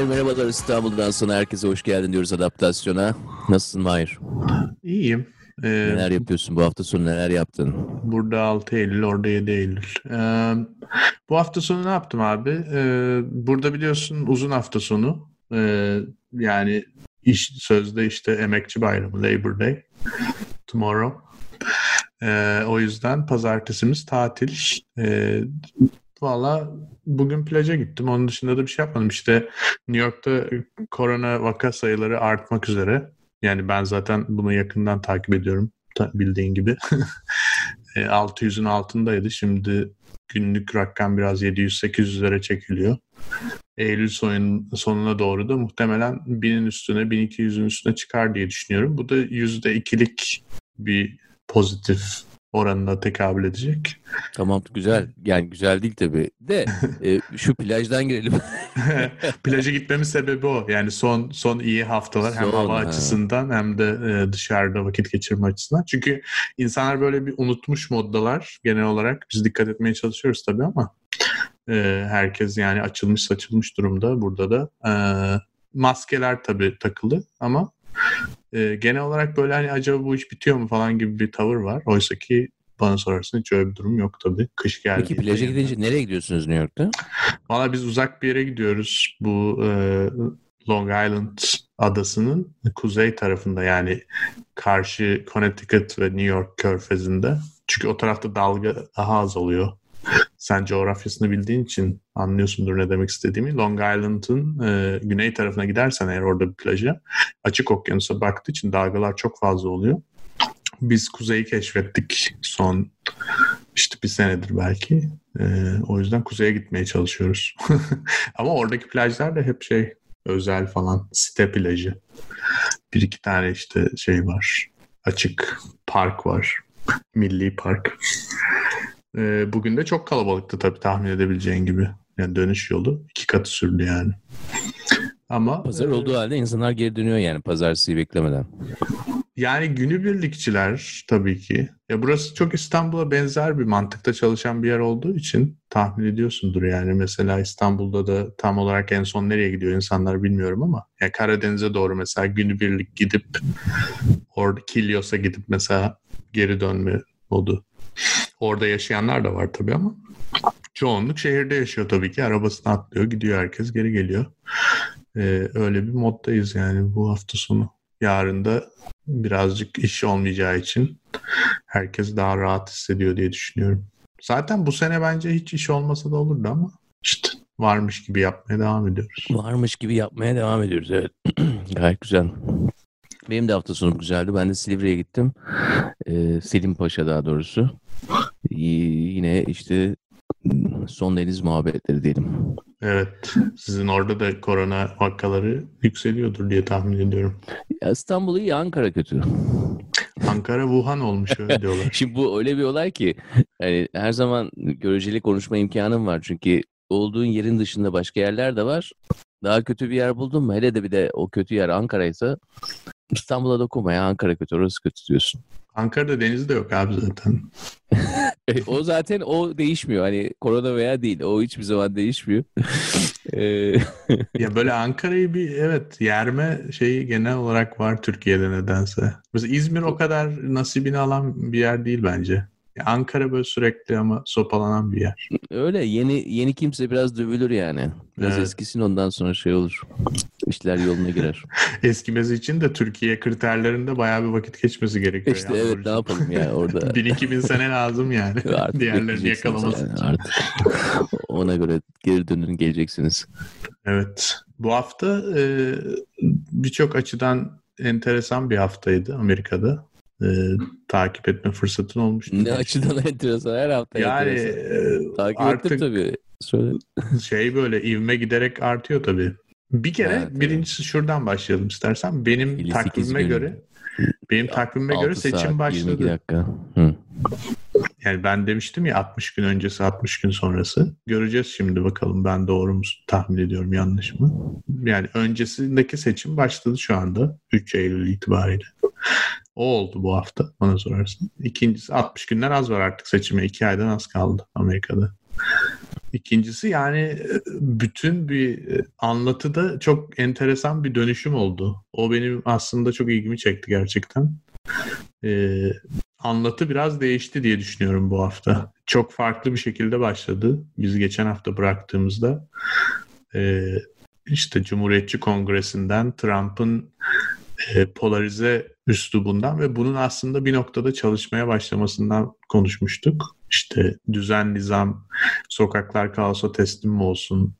Mahir merhabalar İstanbul'dan sana herkese hoş geldin diyoruz adaptasyona. Nasılsın Mahir? İyiyim. Ee, neler yapıyorsun bu hafta sonu neler yaptın? Burada 6 Eylül orada 7 Eylül. Ee, bu hafta sonu ne yaptım abi? Ee, burada biliyorsun uzun hafta sonu. Ee, yani iş, sözde işte emekçi bayramı Labor Day. Tomorrow. Ee, o yüzden pazartesimiz tatil. Ee, Valla bugün plaja gittim. Onun dışında da bir şey yapmadım. İşte New York'ta korona vaka sayıları artmak üzere. Yani ben zaten bunu yakından takip ediyorum. Bildiğin gibi. 600'ün altındaydı. Şimdi günlük rakam biraz 700-800'lere çekiliyor. Eylül sonun, sonuna doğru da muhtemelen 1000'in üstüne, 1200'ün üstüne çıkar diye düşünüyorum. Bu da %2'lik bir pozitif oranına tekabül edecek. Tamam güzel. Yani güzel değil tabii. De e, şu plajdan girelim. Plaja gitmemin sebebi o. Yani son son iyi haftalar son, hem hava ha. açısından hem de e, dışarıda vakit geçirme açısından. Çünkü insanlar böyle bir unutmuş moddalar genel olarak. Biz dikkat etmeye çalışıyoruz tabii ama e, herkes yani açılmış saçılmış durumda burada da. E, maskeler tabii takılı ama e, genel olarak böyle hani acaba bu iş bitiyor mu falan gibi bir tavır var. Oysa ki bana sorarsın hiç öyle bir durum yok tabii. Kış geldi. Peki plaja gidince nereye gidiyorsunuz New York'ta? Valla biz uzak bir yere gidiyoruz. Bu e, Long Island adasının kuzey tarafında yani karşı Connecticut ve New York körfezinde. Çünkü o tarafta dalga daha az oluyor. Sen coğrafyasını bildiğin için anlıyorsundur ne demek istediğimi. Long Island'ın e, güney tarafına gidersen eğer orada bir plaja açık okyanusa baktığı için dalgalar çok fazla oluyor. Biz kuzeyi keşfettik son işte bir senedir belki. E, o yüzden kuzeye gitmeye çalışıyoruz. Ama oradaki plajlar da hep şey özel falan site plajı. Bir iki tane işte şey var. Açık park var. Milli park. E, bugün de çok kalabalıktı tabii tahmin edebileceğin gibi. Yani dönüş yolu iki katı sürdü yani. Ama pazar e, olduğu halde insanlar geri dönüyor yani pazartesiyi beklemeden. Yani günübirlikçiler tabii ki. Ya burası çok İstanbul'a benzer bir mantıkta çalışan bir yer olduğu için tahmin ediyorsundur yani. Mesela İstanbul'da da tam olarak en son nereye gidiyor insanlar bilmiyorum ama ya Karadeniz'e doğru mesela günübirlik gidip orada Kilyos'a gidip mesela geri dönme modu Orada yaşayanlar da var tabii ama çoğunluk şehirde yaşıyor tabii ki. Arabasını atlıyor, gidiyor herkes, geri geliyor. Ee, öyle bir moddayız yani bu hafta sonu. Yarın da birazcık iş olmayacağı için herkes daha rahat hissediyor diye düşünüyorum. Zaten bu sene bence hiç iş olmasa da olurdu ama işte varmış gibi yapmaya devam ediyoruz. Varmış gibi yapmaya devam ediyoruz evet. Gayet güzel. Benim de hafta sonu güzeldi. Ben de Silivri'ye gittim. Ee, Selim Paşa daha doğrusu. Yine işte son deniz muhabbetleri diyelim. Evet. Sizin orada da korona vakaları yükseliyordur diye tahmin ediyorum. Ya İstanbul iyi, Ankara kötü. Ankara Wuhan olmuş öyle diyorlar. Şimdi bu öyle bir olay ki yani her zaman göreceli konuşma imkanım var. Çünkü olduğun yerin dışında başka yerler de var. Daha kötü bir yer buldun mu? Hele de bir de o kötü yer Ankara'ysa İstanbul'a dokunma ya Ankara kötü orası kötü diyorsun. Ankara'da deniz de yok abi zaten. E, o zaten o değişmiyor. Hani korona veya değil. O hiçbir zaman değişmiyor. E, ya böyle Ankara'yı bir evet yerme şeyi genel olarak var Türkiye'de nedense. Mesela İzmir o kadar nasibini alan bir yer değil bence. Ankara böyle sürekli ama sopalanan bir yer. Öyle yeni yeni kimse biraz dövülür yani. Biraz evet. eskisin ondan sonra şey olur. İşler yoluna girer. Eskimesi için de Türkiye kriterlerinde bayağı bir vakit geçmesi gerekiyor. İşte yani evet ne yapalım ya orada. 1000-2000 sene lazım yani. Artık Diğerlerini yakalaması yani, Artık. Ona göre geri dönün geleceksiniz. Evet. Bu hafta e, birçok açıdan enteresan bir haftaydı Amerika'da e, takip etme fırsatın olmuştu. Ne açıdan enteresan her hafta Yani e, takip artık ettim tabii. Söyle. Şey böyle ivme giderek artıyor tabii. Bir kere ha, birincisi şuradan başlayalım istersen. Benim takvime göre benim takvime göre seçim saat, başladı. dakika. Hı. Yani ben demiştim ya 60 gün öncesi 60 gün sonrası. Göreceğiz şimdi bakalım ben doğru mu tahmin ediyorum yanlış mı? Yani öncesindeki seçim başladı şu anda 3 Eylül itibariyle. O oldu bu hafta bana sorarsın. İkincisi 60 günler az var artık seçime. 2 aydan az kaldı Amerika'da. İkincisi yani bütün bir anlatıda çok enteresan bir dönüşüm oldu. O benim aslında çok ilgimi çekti gerçekten. Ee, anlatı biraz değişti diye düşünüyorum bu hafta. Çok farklı bir şekilde başladı. Biz geçen hafta bıraktığımızda e, işte Cumhuriyetçi Kongresi'nden Trump'ın e, polarize üslubundan ve bunun aslında bir noktada çalışmaya başlamasından konuşmuştuk. İşte düzen, nizam, sokaklar kaosa teslim mi olsun,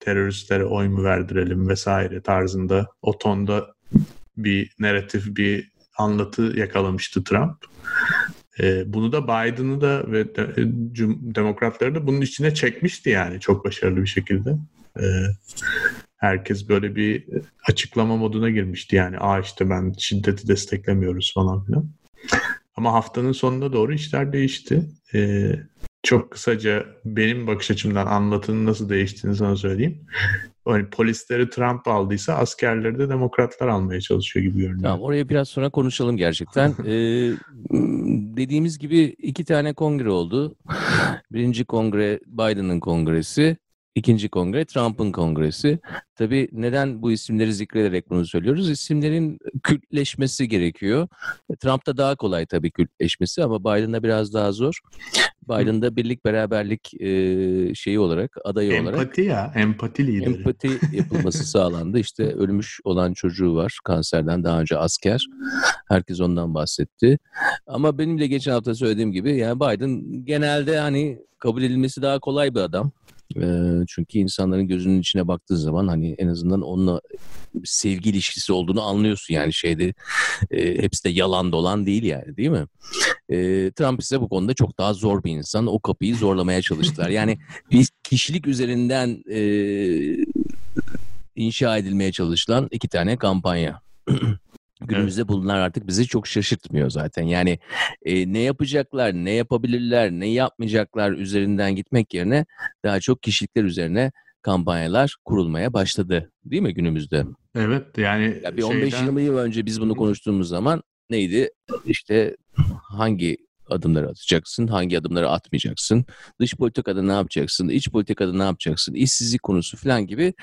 teröristlere oy mu verdirelim vesaire tarzında o tonda bir narratif, bir anlatı yakalamıştı Trump. E, bunu da Biden'ı da ve de, demokratları da bunun içine çekmişti yani çok başarılı bir şekilde. E, herkes böyle bir açıklama moduna girmişti yani. Aa işte ben şiddeti desteklemiyoruz falan filan. Ama haftanın sonuna doğru işler değişti. Ee, çok kısaca benim bakış açımdan anlatının nasıl değiştiğini sana söyleyeyim. Yani polisleri Trump aldıysa askerleri de demokratlar almaya çalışıyor gibi görünüyor. Tamam oraya biraz sonra konuşalım gerçekten. ee, dediğimiz gibi iki tane kongre oldu. Birinci kongre Biden'ın kongresi. İkinci kongre Trump'ın kongresi. Tabii neden bu isimleri zikrederek bunu söylüyoruz? İsimlerin kültleşmesi gerekiyor. Trump'ta daha kolay tabii kültleşmesi ama Biden'da biraz daha zor. Biden'da birlik beraberlik e, şeyi olarak, adayı empati olarak. Empati ya, empati lideri. Empati yapılması sağlandı. İşte ölmüş olan çocuğu var kanserden daha önce asker. Herkes ondan bahsetti. Ama benim de geçen hafta söylediğim gibi yani Biden genelde hani kabul edilmesi daha kolay bir adam. Çünkü insanların gözünün içine baktığı zaman hani en azından onunla sevgi ilişkisi olduğunu anlıyorsun yani şeyde e, hepsi de yalan dolan değil yani değil mi? E, Trump ise bu konuda çok daha zor bir insan. O kapıyı zorlamaya çalıştılar. Yani bir kişilik üzerinden e, inşa edilmeye çalışılan iki tane kampanya. Günümüzde bunlar artık bizi çok şaşırtmıyor zaten. Yani e, ne yapacaklar, ne yapabilirler, ne yapmayacaklar üzerinden gitmek yerine daha çok kişilikler üzerine kampanyalar kurulmaya başladı. Değil mi günümüzde? Evet yani ya bir 15-20 şeyden... yıl önce biz bunu konuştuğumuz zaman neydi? İşte hangi adımları atacaksın, hangi adımları atmayacaksın, dış politikada ne yapacaksın, iç politikada ne yapacaksın, işsizlik konusu falan gibi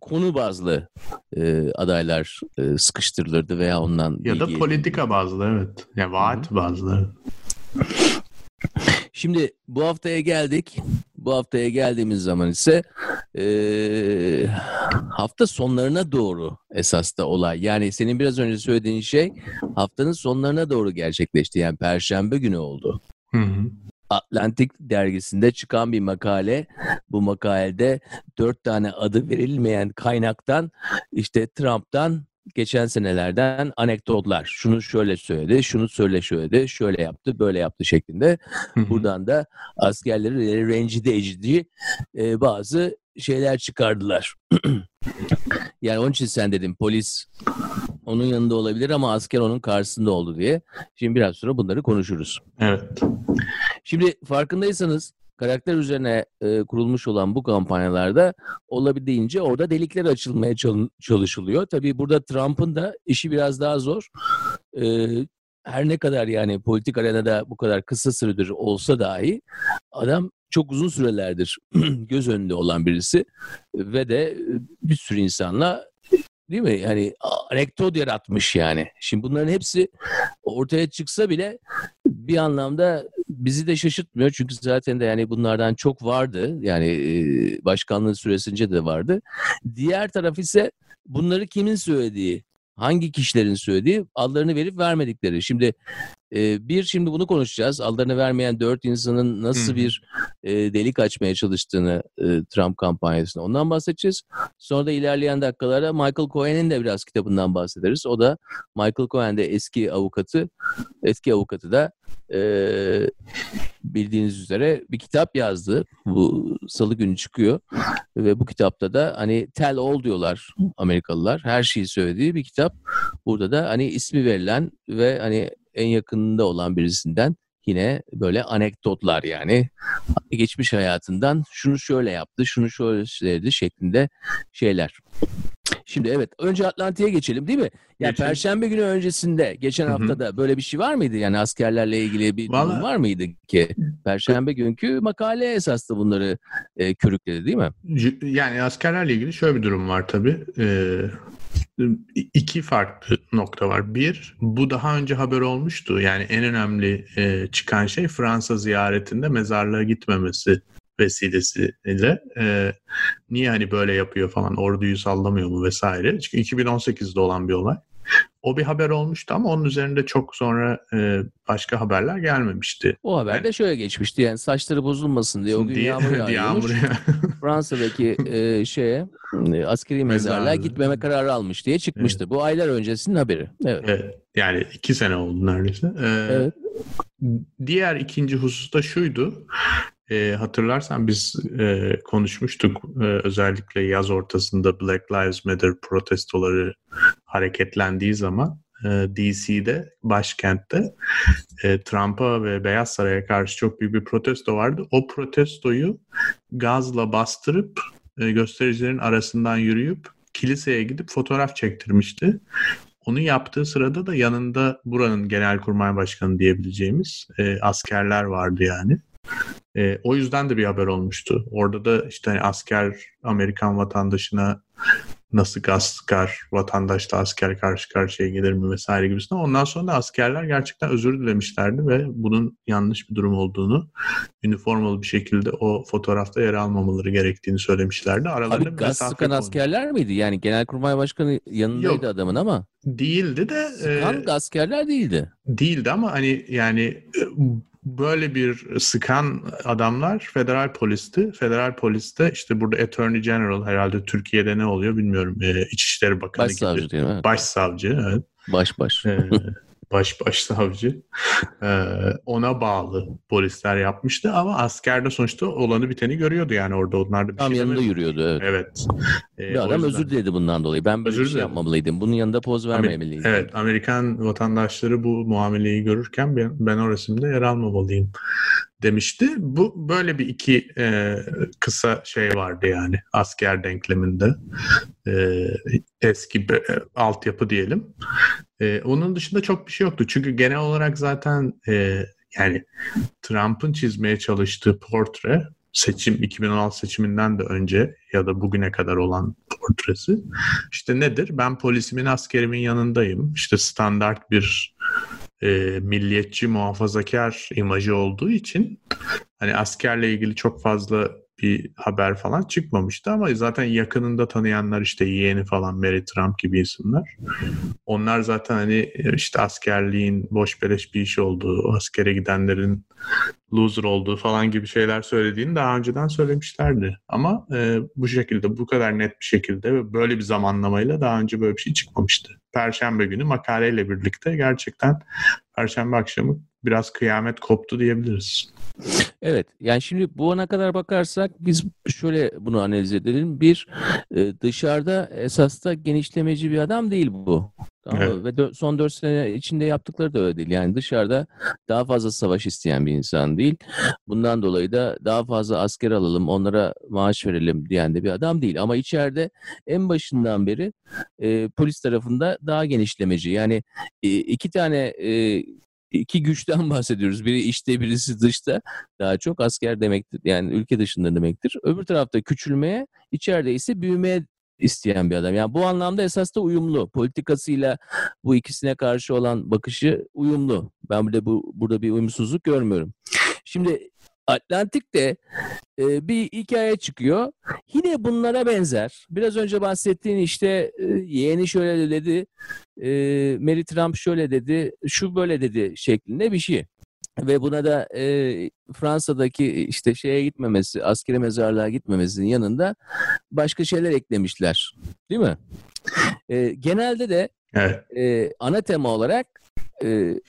konu bazlı e, adaylar e, sıkıştırılırdı veya ondan ya da politika bazlı evet. Ya yani vaat Hı-hı. bazlı. Şimdi bu haftaya geldik. Bu haftaya geldiğimiz zaman ise e, hafta sonlarına doğru esas da olay. Yani senin biraz önce söylediğin şey haftanın sonlarına doğru gerçekleşti. Yani Perşembe günü oldu. Hı hı. Atlantik dergisinde çıkan bir makale. Bu makalede dört tane adı verilmeyen kaynaktan işte Trump'tan geçen senelerden anekdotlar. Şunu şöyle söyledi, şunu söyle söyledi, şöyle yaptı, böyle yaptı şeklinde. Buradan da askerleri rencide edici e, bazı şeyler çıkardılar. yani onun için sen dedim polis onun yanında olabilir ama asker onun karşısında oldu diye. Şimdi biraz sonra bunları konuşuruz. Evet. Şimdi farkındaysanız karakter üzerine e, kurulmuş olan bu kampanyalarda olabildiğince orada delikler açılmaya çalışılıyor. Tabii burada Trump'ın da işi biraz daha zor. E, her ne kadar yani politik arenada bu kadar kısa süredir olsa dahi adam çok uzun sürelerdir göz önünde olan birisi ve de bir sürü insanla değil mi? Yani anekdot yaratmış yani. Şimdi bunların hepsi ortaya çıksa bile bir anlamda bizi de şaşırtmıyor. Çünkü zaten de yani bunlardan çok vardı. Yani başkanlığı süresince de vardı. Diğer taraf ise bunları kimin söylediği, hangi kişilerin söylediği adlarını verip vermedikleri. Şimdi e, bir şimdi bunu konuşacağız. Adlarını vermeyen dört insanın nasıl bir e, delik açmaya çalıştığını e, Trump kampanyasında ondan bahsedeceğiz. Sonra da ilerleyen dakikalarda Michael Cohen'in de biraz kitabından bahsederiz. O da Michael Cohen de eski avukatı, eski avukatı da e, bildiğiniz üzere bir kitap yazdı. Bu salı günü çıkıyor. Ve bu kitapta da hani tell all diyorlar Amerikalılar. Her şeyi söylediği bir kitap. Burada da hani ismi verilen ve hani en yakınında olan birisinden yine böyle anekdotlar yani geçmiş hayatından şunu şöyle yaptı, şunu şöyle söyledi şeklinde şeyler. Şimdi evet önce Atlantik'e geçelim değil mi? Ya Geçelim. Perşembe günü öncesinde geçen Hı hı. haftada böyle bir şey var mıydı? Yani askerlerle ilgili bir durum Vallahi- var mıydı ki? Perşembe günkü makale esaslı bunları e, körükledi değil mi? Yani askerlerle ilgili şöyle bir durum var tabii. Ee, iki farklı nokta var. Bir, bu daha önce haber olmuştu. Yani en önemli e, çıkan şey Fransa ziyaretinde mezarlığa gitmemesi vesilesiyle. E, niye hani böyle yapıyor falan, orduyu sallamıyor mu vesaire. Çünkü 2018'de olan bir olay. O bir haber olmuştu ama onun üzerinde çok sonra e, başka haberler gelmemişti. O haber de şöyle geçmişti yani saçları bozulmasın diye o gün Diye- yağmur yağıyormuş. yağmur- Fransa'daki e, şeye e, askeri mezarlığa gitmeme kararı almış diye çıkmıştı. Bu aylar öncesinin haberi. Evet. Evet, yani iki sene oldu neredeyse. Ee, Evet. Diğer ikinci husus da şuydu. Ee, hatırlarsan biz e, konuşmuştuk e, özellikle yaz ortasında Black Lives Matter protestoları hareketlendiği zaman e, DC'de başkentte e, Trump'a ve Beyaz Saray'a karşı çok büyük bir protesto vardı. O protestoyu gazla bastırıp e, göstericilerin arasından yürüyüp kiliseye gidip fotoğraf çektirmişti. Onu yaptığı sırada da yanında buranın genelkurmay başkanı diyebileceğimiz e, askerler vardı yani. E, o yüzden de bir haber olmuştu. Orada da işte hani asker Amerikan vatandaşına nasıl gaz sıkar, vatandaş da asker karşı karşıya gelir mi vesaire gibisinden. Ondan sonra da askerler gerçekten özür dilemişlerdi ve bunun yanlış bir durum olduğunu, üniformalı bir şekilde o fotoğrafta yer almamaları gerektiğini söylemişlerdi. Aralarında Abi gaz sıkan konmuş. askerler miydi? Yani Genelkurmay Başkanı yanındaydı Yok. adamın ama Değildi de sıkan e, askerler değildi. değildi ama hani yani e, böyle bir sıkan adamlar federal polisti. Federal poliste işte burada Attorney General herhalde Türkiye'de ne oluyor bilmiyorum. E, İçişleri Bakanı Başsavcı gibi. değil mi? Başsavcı evet. Baş baş. E, baş başsavcı. E, ona bağlı polisler yapmıştı ama asker de sonuçta olanı biteni görüyordu yani orada onlar da bir Tam şey yanında demedi. yürüyordu evet. Evet. E, Bir adam yüzden- özür diledi bundan dolayı. Ben böyle Özür bir şey yapmamalıydım. Bunun yanında poz Amer- vermemeliydim. Evet, Amerikan vatandaşları bu muameleyi görürken ben, ben o resimde yer almamalıyım demişti. Bu böyle bir iki e, kısa şey vardı yani asker denkleminde. E, eski bir, e, altyapı diyelim. E, onun dışında çok bir şey yoktu. Çünkü genel olarak zaten e, yani Trump'ın çizmeye çalıştığı portre seçim 2016 seçiminden de önce ya da bugüne kadar olan portresi işte nedir? Ben polisimin askerimin yanındayım. İşte standart bir e, milliyetçi muhafazakar imajı olduğu için hani askerle ilgili çok fazla bir haber falan çıkmamıştı ama zaten yakınında tanıyanlar işte yeğeni falan Mary Trump gibi isimler. Onlar zaten hani işte askerliğin boş beleş bir iş olduğu, askere gidenlerin loser olduğu falan gibi şeyler söylediğini daha önceden söylemişlerdi. Ama e, bu şekilde, bu kadar net bir şekilde ve böyle bir zamanlamayla daha önce böyle bir şey çıkmamıştı. Perşembe günü makaleyle birlikte gerçekten Perşembe akşamı biraz kıyamet koptu diyebiliriz. Evet. Yani şimdi bu ana kadar bakarsak biz şöyle bunu analiz edelim. Bir e, dışarıda esas da genişlemeci bir adam değil bu. Tamam? Evet. Ve dö- son 4 sene içinde yaptıkları da öyle değil. Yani dışarıda daha fazla savaş isteyen bir insan değil. Bundan dolayı da daha fazla asker alalım, onlara maaş verelim diyen de bir adam değil. Ama içeride en başından beri e, polis tarafında daha genişlemeci. Yani e, iki tane e, iki güçten bahsediyoruz. Biri içte, birisi dışta. Daha çok asker demektir. Yani ülke dışında demektir. Öbür tarafta küçülmeye, içeride ise büyümeye isteyen bir adam. Yani bu anlamda esas da uyumlu. Politikasıyla bu ikisine karşı olan bakışı uyumlu. Ben burada bu burada bir uyumsuzluk görmüyorum. Şimdi Atlantik'te e, bir hikaye çıkıyor. Yine bunlara benzer. Biraz önce bahsettiğin işte e, yeğeni şöyle dedi, e, Mary Trump şöyle dedi, şu böyle dedi şeklinde bir şey. Ve buna da e, Fransa'daki işte şeye gitmemesi, askeri mezarlığa gitmemesinin yanında başka şeyler eklemişler. Değil mi? E, genelde de Evet. e, ana tema olarak e,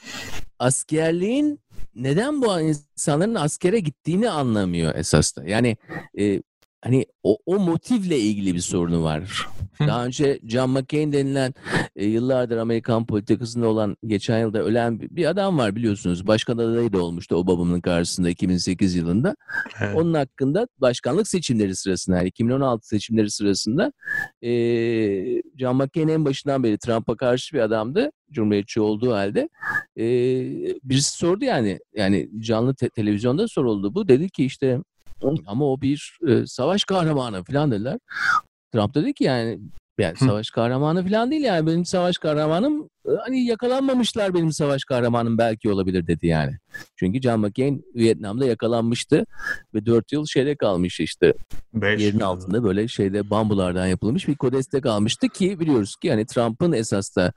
askerliğin neden bu insanların askere gittiğini anlamıyor esas da. Yani e, hani o, o motivle ilgili bir sorunu var. Daha önce John McCain denilen e, yıllardır Amerikan politikasında olan geçen yılda ölen bir adam var biliyorsunuz. Başkan adayı da olmuştu Obama'nın karşısında 2008 yılında. Evet. Onun hakkında başkanlık seçimleri sırasında yani 2016 seçimleri sırasında e, John McCain en başından beri Trump'a karşı bir adamdı. Cumhuriyetçi olduğu halde e, birisi sordu yani yani canlı te- televizyonda soruldu bu dedi ki işte ama o bir e, savaş kahramanı falan dediler. Trump dedi ki yani yani savaş kahramanı falan değil yani. Benim savaş kahramanım hani yakalanmamışlar benim savaş kahramanım belki olabilir dedi yani. Çünkü John McCain Vietnam'da yakalanmıştı ve 4 yıl şeyde kalmış işte. Beş yerin altında böyle şeyde bambulardan yapılmış bir kodeste kalmıştı ki biliyoruz ki yani Trump'ın esas da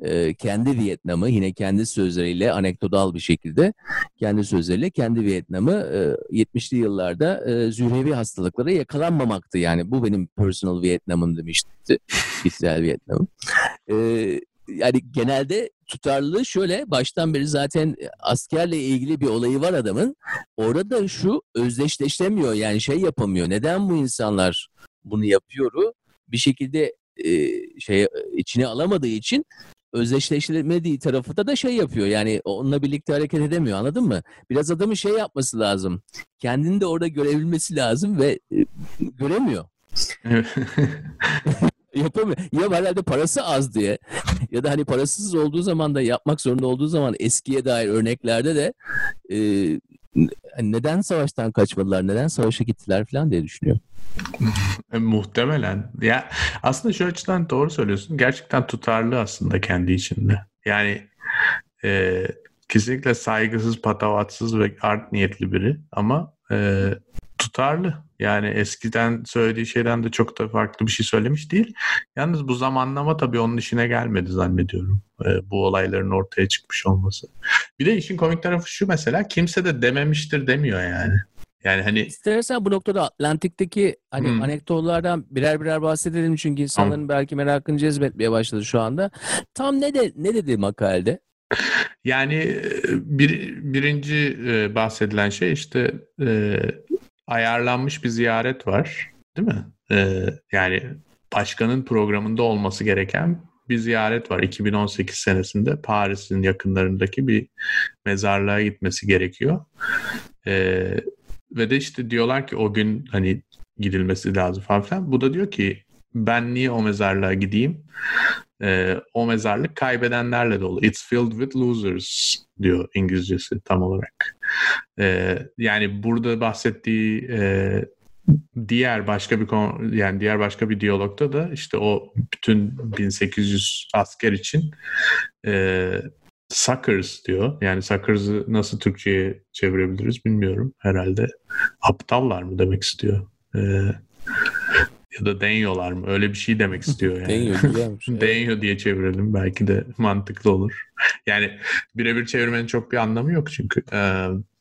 e, kendi Vietnam'ı yine kendi sözleriyle anekdotal bir şekilde kendi sözleriyle kendi Vietnam'ı e, 70'li yıllarda e, zührevi hastalıklara yakalanmamaktı. Yani bu benim personal Vietnam'ım demişti. Kişisel Vietnam'ım. E, yani genelde tutarlılığı şöyle baştan beri zaten askerle ilgili bir olayı var adamın. Orada şu özdeşleşemiyor yani şey yapamıyor. Neden bu insanlar bunu yapıyoru bir şekilde e, şey içine alamadığı için özdeşleştiremediği tarafı da da şey yapıyor. Yani onunla birlikte hareket edemiyor anladın mı? Biraz adamın şey yapması lazım. Kendini de orada görebilmesi lazım ve e, göremiyor. yapamıyor. Ya herhalde parası az diye ya da hani parasız olduğu zaman da yapmak zorunda olduğu zaman eskiye dair örneklerde de e, hani neden savaştan kaçmadılar, neden savaşa gittiler falan diye düşünüyor. E, muhtemelen. Ya aslında şu açıdan doğru söylüyorsun. Gerçekten tutarlı aslında kendi içinde. Yani e, kesinlikle saygısız, patavatsız ve art niyetli biri ama e, tutarlı. Yani eskiden söylediği şeyden de çok da farklı bir şey söylemiş değil. Yalnız bu zamanlama tabii onun işine gelmedi zannediyorum. E, bu olayların ortaya çıkmış olması. Bir de işin komik tarafı şu mesela kimse de dememiştir demiyor yani. Yani hani istersen bu noktada Atlantik'teki hani hmm. anekdotlardan birer birer bahsedelim çünkü insanların tamam. belki merakını cezbetmeye başladı şu anda. Tam ne de ne dedi makalede? Yani e, bir birinci e, bahsedilen şey işte e, ayarlanmış bir ziyaret var. Değil mi? Ee, yani başkanın programında olması gereken bir ziyaret var. 2018 senesinde Paris'in yakınlarındaki bir mezarlığa gitmesi gerekiyor. Ee, ve de işte diyorlar ki o gün hani gidilmesi lazım falan filan. Bu da diyor ki ben niye o mezarlığa gideyim? Ee, o mezarlık kaybedenlerle dolu. It's filled with losers diyor İngilizcesi tam olarak. Ee, yani burada bahsettiği e, diğer başka bir yani diğer başka bir diyalogta da işte o bütün 1800 asker için e, suckers diyor. Yani suckers'ı nasıl Türkçe'ye çevirebiliriz bilmiyorum. Herhalde aptallar mı demek istiyor. E, ya da deniyorlar mı? Öyle bir şey demek istiyor yani. deniyor güzelmiş. deniyor diye çevirelim. Belki de mantıklı olur. Yani birebir çevirmenin çok bir anlamı yok çünkü. Ee,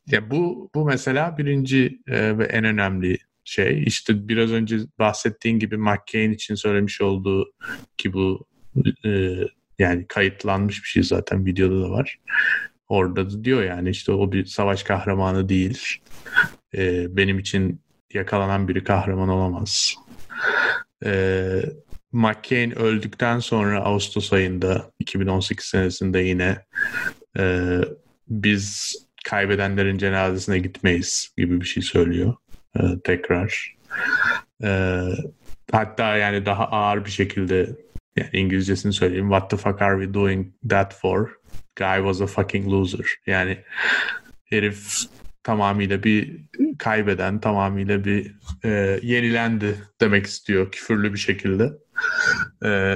ya bu bu mesela birinci e, ve en önemli şey. İşte biraz önce bahsettiğin gibi McCain için söylemiş olduğu ki bu e, yani kayıtlanmış bir şey zaten videoda da var. Orada da diyor yani işte o bir savaş kahramanı değil. E, benim için yakalanan biri kahraman olamaz. E, McCain öldükten sonra Ağustos ayında 2018 senesinde yine e, biz kaybedenlerin cenazesine gitmeyiz gibi bir şey söylüyor e, tekrar. E, hatta yani daha ağır bir şekilde yani İngilizcesini söyleyeyim. What the fuck are we doing that for? Guy was a fucking loser. Yani herif tamamıyla bir kaybeden, tamamıyla bir e, yenilendi demek istiyor küfürlü bir şekilde. E,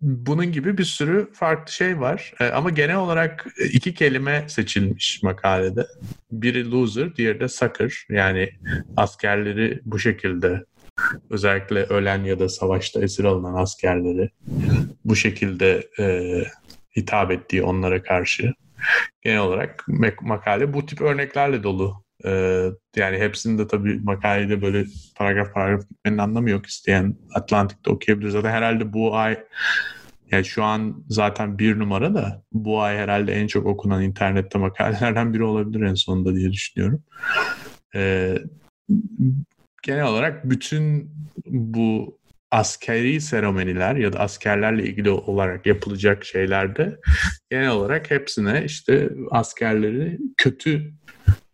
bunun gibi bir sürü farklı şey var. E, ama genel olarak iki kelime seçilmiş makalede. Biri loser, diğeri de sucker. Yani askerleri bu şekilde özellikle ölen ya da savaşta esir alınan askerleri bu şekilde e, hitap ettiği onlara karşı genel olarak makale bu tip örneklerle dolu. Ee, yani hepsinde tabii makalede böyle paragraf paragraf gitmenin anlamı yok. isteyen Atlantik'te okuyabilir. Zaten herhalde bu ay yani şu an zaten bir numara da bu ay herhalde en çok okunan internette makalelerden biri olabilir en sonunda diye düşünüyorum. Ee, genel olarak bütün bu askeri seremoniler ya da askerlerle ilgili olarak yapılacak şeylerde genel olarak hepsine işte askerleri kötü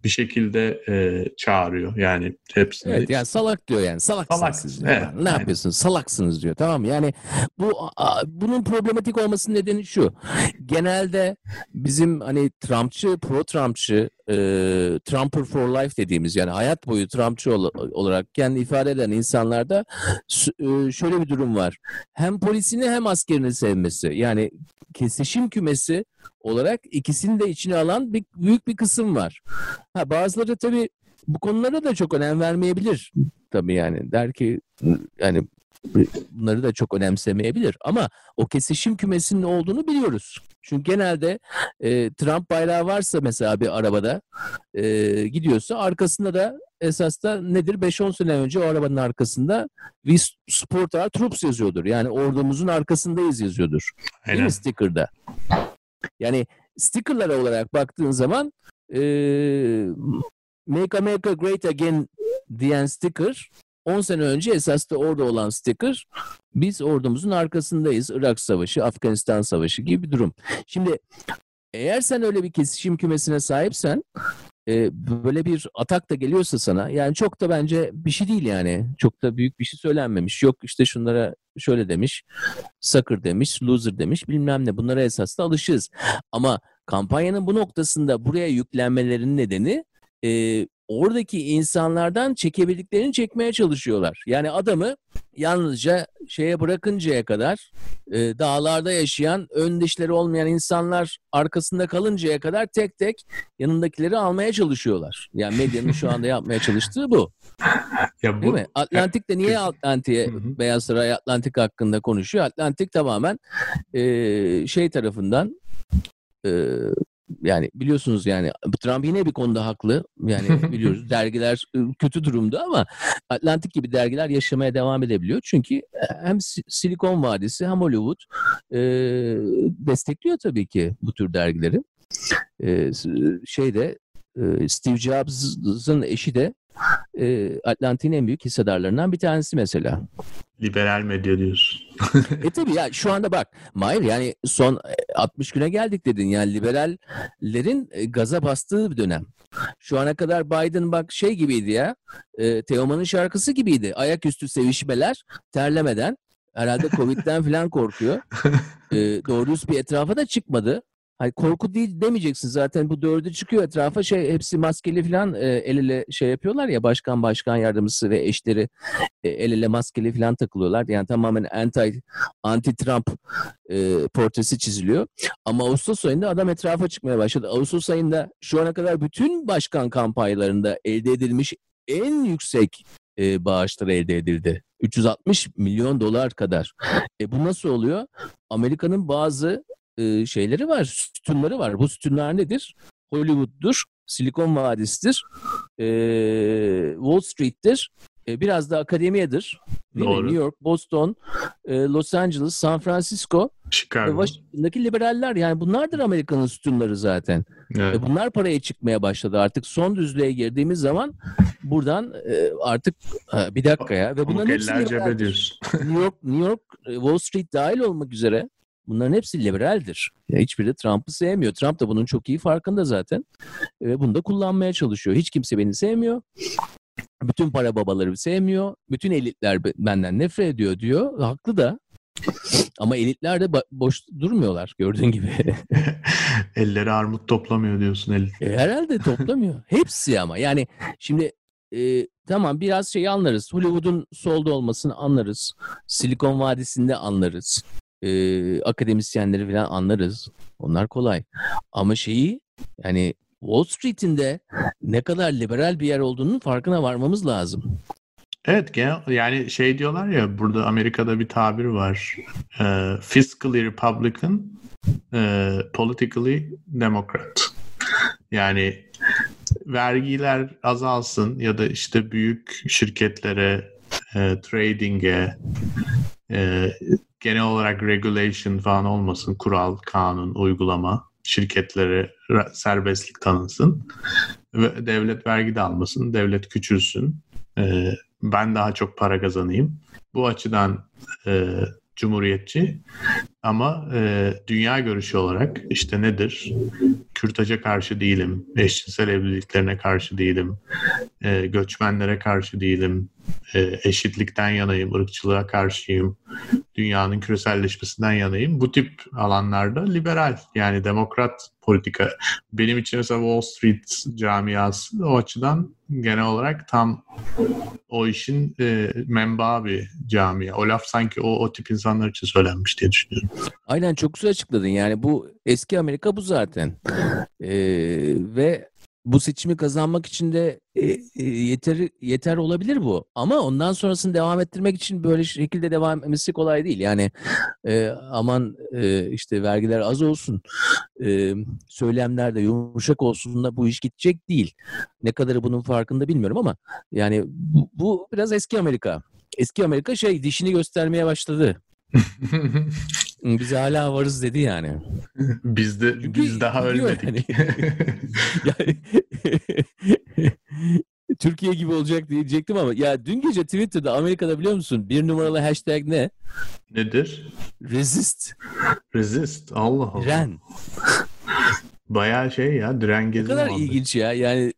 bir şekilde e, çağırıyor. Yani hepsini. Evet yani salak diyor yani. Salaksınız Salak, siz diyor. evet, Yani ne aynen. yapıyorsunuz? Salaksınız diyor. Tamam mı? Yani bu a- bunun problematik olmasının nedeni şu. Genelde bizim hani Trumpçı, pro Trumpçı, e, Trumper for life dediğimiz yani hayat boyu Trumpçı ol- olarak kendi ifade eden insanlarda e, şöyle bir durum var. Hem polisini hem askerini sevmesi. Yani kesişim kümesi olarak ikisini de içine alan bir, büyük bir kısım var. Ha, bazıları tabii bu konulara da çok önem vermeyebilir tabii yani der ki yani bunları da çok önemsemeyebilir ama o kesişim kümesinin olduğunu biliyoruz. Çünkü genelde e, Trump bayrağı varsa mesela bir arabada e, gidiyorsa arkasında da esas da nedir 5-10 sene önce o arabanın arkasında We Support Our Troops yazıyordur. Yani ordumuzun arkasındayız yazıyordur. Değil Aynen. mi sticker'da? Yani sticker'lar olarak baktığın zaman e, Make America Great Again diyen sticker 10 sene önce esas da orada olan sticker biz ordumuzun arkasındayız. Irak Savaşı, Afganistan Savaşı gibi bir durum. Şimdi eğer sen öyle bir kesişim kümesine sahipsen e, böyle bir atak da geliyorsa sana yani çok da bence bir şey değil yani. Çok da büyük bir şey söylenmemiş. Yok işte şunlara şöyle demiş, sucker demiş, loser demiş bilmem ne. Bunlara esas da alışığız. Ama kampanyanın bu noktasında buraya yüklenmelerinin nedeni e, oradaki insanlardan çekebildiklerini çekmeye çalışıyorlar. Yani adamı yalnızca şeye bırakıncaya kadar e, dağlarda yaşayan ön dişleri olmayan insanlar arkasında kalıncaya kadar tek tek yanındakileri almaya çalışıyorlar. Yani medyanın şu anda yapmaya çalıştığı bu. Ya Değil bu mi? Atlantik'te niye Atlantik'e. Beyaz Saray Atlantik hakkında konuşuyor? Atlantik tamamen e, şey tarafından e, yani biliyorsunuz yani Trump yine bir konuda haklı. Yani biliyoruz dergiler kötü durumda ama Atlantik gibi dergiler yaşamaya devam edebiliyor. Çünkü hem Si- Silikon Vadisi hem Hollywood e, destekliyor tabii ki bu tür dergileri. E, şeyde e, Steve Jobs'ın eşi de e, Atlantik'in en büyük hissedarlarından bir tanesi mesela. Liberal medya diyorsun. E tabii ya şu anda bak Mahir yani son e, 60 güne geldik dedin yani liberallerin e, gaza bastığı bir dönem. Şu ana kadar Biden bak şey gibiydi ya e, Teoman'ın şarkısı gibiydi. Ayaküstü sevişmeler terlemeden herhalde Covid'den falan korkuyor. E, doğru düz bir etrafa da çıkmadı. Hani korku değil demeyeceksin zaten bu dördü çıkıyor etrafa şey hepsi maskeli falan e, el ele şey yapıyorlar ya başkan başkan yardımcısı ve eşleri e, el ele maskeli falan takılıyorlar. Yani tamamen anti anti Trump e, portresi çiziliyor. Ama Ağustos ayında adam etrafa çıkmaya başladı. Ağustos ayında şu ana kadar bütün başkan kampanyalarında elde edilmiş en yüksek e, bağışlar elde edildi. 360 milyon dolar kadar. E, bu nasıl oluyor? Amerika'nın bazı e, şeyleri var, sütunları var. Bu sütunlar nedir? Hollywood'dur, Silikon Vadisi'dir, e, Wall Street'tir, e, biraz da akademiyedir. Değil mi? Doğru. New York, Boston, e, Los Angeles, San Francisco ve Chicago. Washington'daki liberaller. Yani bunlardır Amerika'nın sütunları zaten. Evet. E, bunlar paraya çıkmaya başladı. Artık son düzlüğe girdiğimiz zaman buradan e, artık ha, bir dakika ya. Ve bunların hepsi. New York, New York, e, Wall Street dahil olmak üzere bunların hepsi liberaldir. Ya hiçbiri Trump'ı sevmiyor. Trump da bunun çok iyi farkında zaten. Ve bunu da kullanmaya çalışıyor. Hiç kimse beni sevmiyor. Bütün para babaları sevmiyor. Bütün elitler be- benden nefret ediyor diyor. Haklı da. Ama elitler de boş durmuyorlar gördüğün gibi. Elleri armut toplamıyor diyorsun. El. E, herhalde toplamıyor. Hepsi ama yani şimdi e, tamam biraz şeyi anlarız. Hollywood'un solda olmasını anlarız. Silikon Vadisi'nde anlarız. E, akademisyenleri falan anlarız. Onlar kolay. Ama şeyi yani Wall Street'in de ne kadar liberal bir yer olduğunun farkına varmamız lazım. Evet genel yani şey diyorlar ya burada Amerika'da bir tabir var. Ee, fiscally Republican, e, politically Democrat. Yani vergiler azalsın ya da işte büyük şirketlere, e, trading'e, e, genel olarak regulation falan olmasın, kural, kanun, uygulama, şirketlere serbestlik tanınsın ve devlet vergi de almasın, devlet küçülsün. E, ben daha çok para kazanayım. Bu açıdan e, cumhuriyetçi ama e, dünya görüşü olarak işte nedir? Kürtaja karşı değilim, eşcinsel evliliklerine karşı değilim, e, göçmenlere karşı değilim, e, eşitlikten yanayım, ırkçılığa karşıyım, dünyanın küreselleşmesinden yanayım. Bu tip alanlarda liberal yani demokrat politika. Benim için mesela Wall Street camiası o açıdan genel olarak tam o işin e, menba bir camia. O laf sanki o, o tip insanlar için söylenmiş diye düşünüyorum. Aynen çok güzel açıkladın. Yani bu eski Amerika bu zaten. Ee, ve bu seçimi kazanmak için de e, e, yeter yeter olabilir bu. Ama ondan sonrasını devam ettirmek için böyle şekilde devam etmesi kolay değil. Yani e, aman e, işte vergiler az olsun, e, söylemler de yumuşak olsun da bu iş gidecek değil. Ne kadarı bunun farkında bilmiyorum ama yani bu, bu biraz eski Amerika. Eski Amerika şey dişini göstermeye başladı. Biz hala varız dedi yani. Biz de Çünkü biz daha ölmedik. yani. Türkiye gibi olacak diyecektim ama ya dün gece Twitter'da Amerika'da biliyor musun bir numaralı hashtag ne? Nedir? Resist. Resist. Allah Allah. Diren. Bayağı şey ya diren Ne gezi kadar muhabbeti. ilginç ya. Yani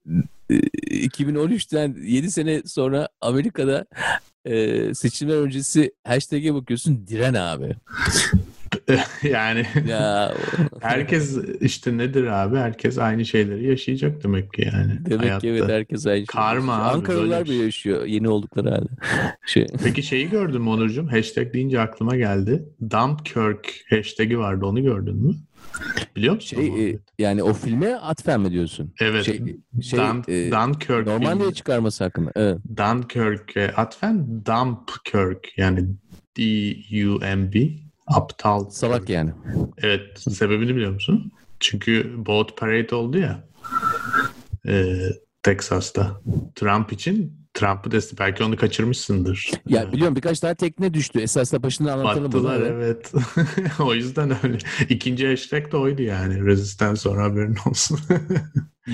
e, 2013'ten 7 sene sonra Amerika'da e, seçimler öncesi hashtag'e bakıyorsun diren abi. yani Ya herkes işte nedir abi? Herkes aynı şeyleri yaşayacak demek ki yani. demek hayatta. ki evet herkes aynı şey. Karma yaşıyor. abi, Ankaralılar bile şey. yaşıyor yeni oldukları halde. Şey, Peki şeyi gördün mü Onurcuğum? Hashtag deyince aklıma geldi. Dumpkirk hashtag'i vardı onu gördün mü? Biliyor musun? şey e, yani o filme atfen mi diyorsun? evet. şey- şey, Dun- e, Dunkirk Normandiya filmi. çıkarması hakkında. Evet. Dunkirk'e atfen Dumpkirk yani D-U-M-B aptal. Salak yani. Evet. Sebebini biliyor musun? Çünkü Boat Parade oldu ya. E, Texas'ta. Trump için Trump'ı destek. Belki onu kaçırmışsındır. Ya biliyorum birkaç tane tekne düştü. Esasında başından anlatalım bunu. Battılar evet. evet. o yüzden öyle. İkinci hashtag de oydu yani. Resisten sonra haberin olsun.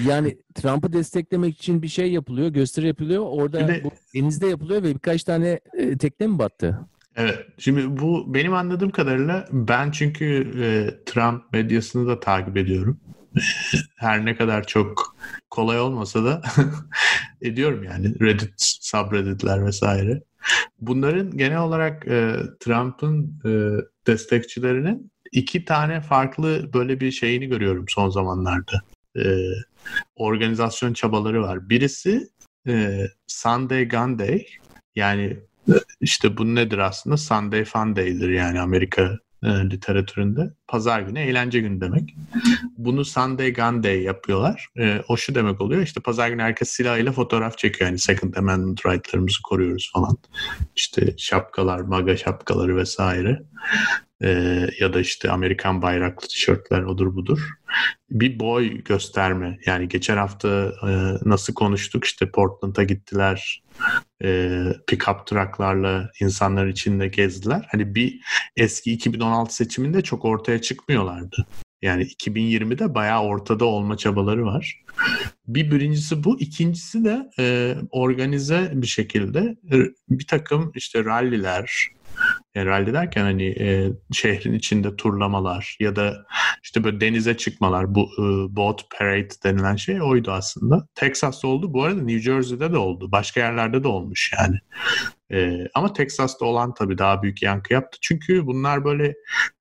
Yani Trump'ı desteklemek için bir şey yapılıyor, gösteri yapılıyor. Orada de- bu denizde yapılıyor ve birkaç tane e, tekne mi battı? Evet. Şimdi bu benim anladığım kadarıyla ben çünkü e, Trump medyasını da takip ediyorum. Her ne kadar çok kolay olmasa da ediyorum yani. Reddit, subredditler vesaire. Bunların genel olarak e, Trump'ın e, destekçilerinin iki tane farklı böyle bir şeyini görüyorum son zamanlarda. E, organizasyon çabaları var. Birisi e, Sunday Gun yani işte bu nedir aslında? Sunday Fun Day'dir yani Amerika e, literatüründe. Pazar günü eğlence günü demek. Bunu Sunday Gun Day yapıyorlar. E, o şu demek oluyor işte pazar günü herkes silahıyla fotoğraf çekiyor. Yani Second Amendment rightlarımızı koruyoruz falan. İşte şapkalar, maga şapkaları vesaire. E, ya da işte Amerikan bayraklı tişörtler odur budur. Bir boy gösterme. Yani geçen hafta e, nasıl konuştuk işte Portland'a gittiler. E, pick-up trucklarla insanlar içinde gezdiler. Hani bir eski 2016 seçiminde çok ortaya çıkmıyorlardı. Yani 2020'de bayağı ortada olma çabaları var. Bir birincisi bu. ikincisi de e, organize bir şekilde e, bir takım işte ralliler, rally derken hani e, şehrin içinde turlamalar ya da işte böyle denize çıkmalar bu e, boat parade denilen şey oydu aslında. Texas'ta oldu. Bu arada New Jersey'de de oldu. Başka yerlerde de olmuş yani. E, ama Texas'ta olan tabii daha büyük yankı yaptı. Çünkü bunlar böyle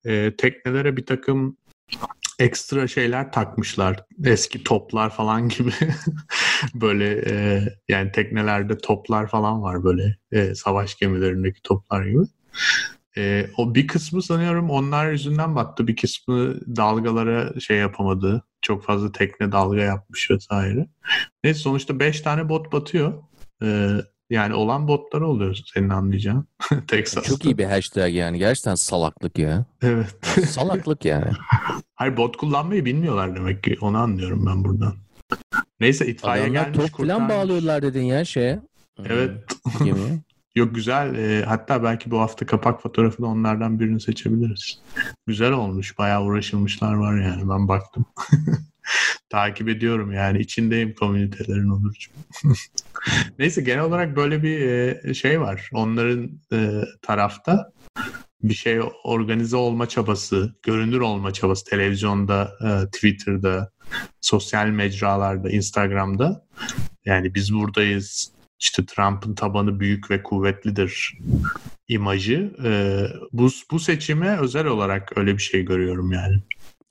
e, teknelere bir takım ekstra şeyler takmışlar. Eski toplar falan gibi. böyle e, yani teknelerde toplar falan var böyle e, savaş gemilerindeki toplar gibi. E, o bir kısmı sanıyorum onlar yüzünden battı. Bir kısmı dalgalara şey yapamadı. Çok fazla tekne dalga yapmış vesaire. Neyse sonuçta 5 tane bot batıyor. E, yani olan botlar oluyor senin anlayacağın. Texas'ta. Çok iyi bir hashtag yani. Gerçekten salaklık ya. Evet. Salaklık yani. Hayır bot kullanmayı bilmiyorlar demek ki. Onu anlıyorum ben buradan. Neyse itfaiye Adamlar gelmiş top falan bağlıyorlar dedin ya şeye. Evet. Gemiye. Yok güzel. E, hatta belki bu hafta kapak fotoğrafını onlardan birini seçebiliriz. Güzel olmuş. Bayağı uğraşılmışlar var yani. Ben baktım. Takip ediyorum yani içindeyim komünitelerin Onurcuğum. Neyse genel olarak böyle bir e, şey var. Onların e, tarafta bir şey organize olma çabası, görünür olma çabası televizyonda, e, Twitter'da, sosyal mecralarda, Instagram'da. Yani biz buradayız. İşte Trump'ın tabanı büyük ve kuvvetlidir imajı. bu bu seçime özel olarak öyle bir şey görüyorum yani.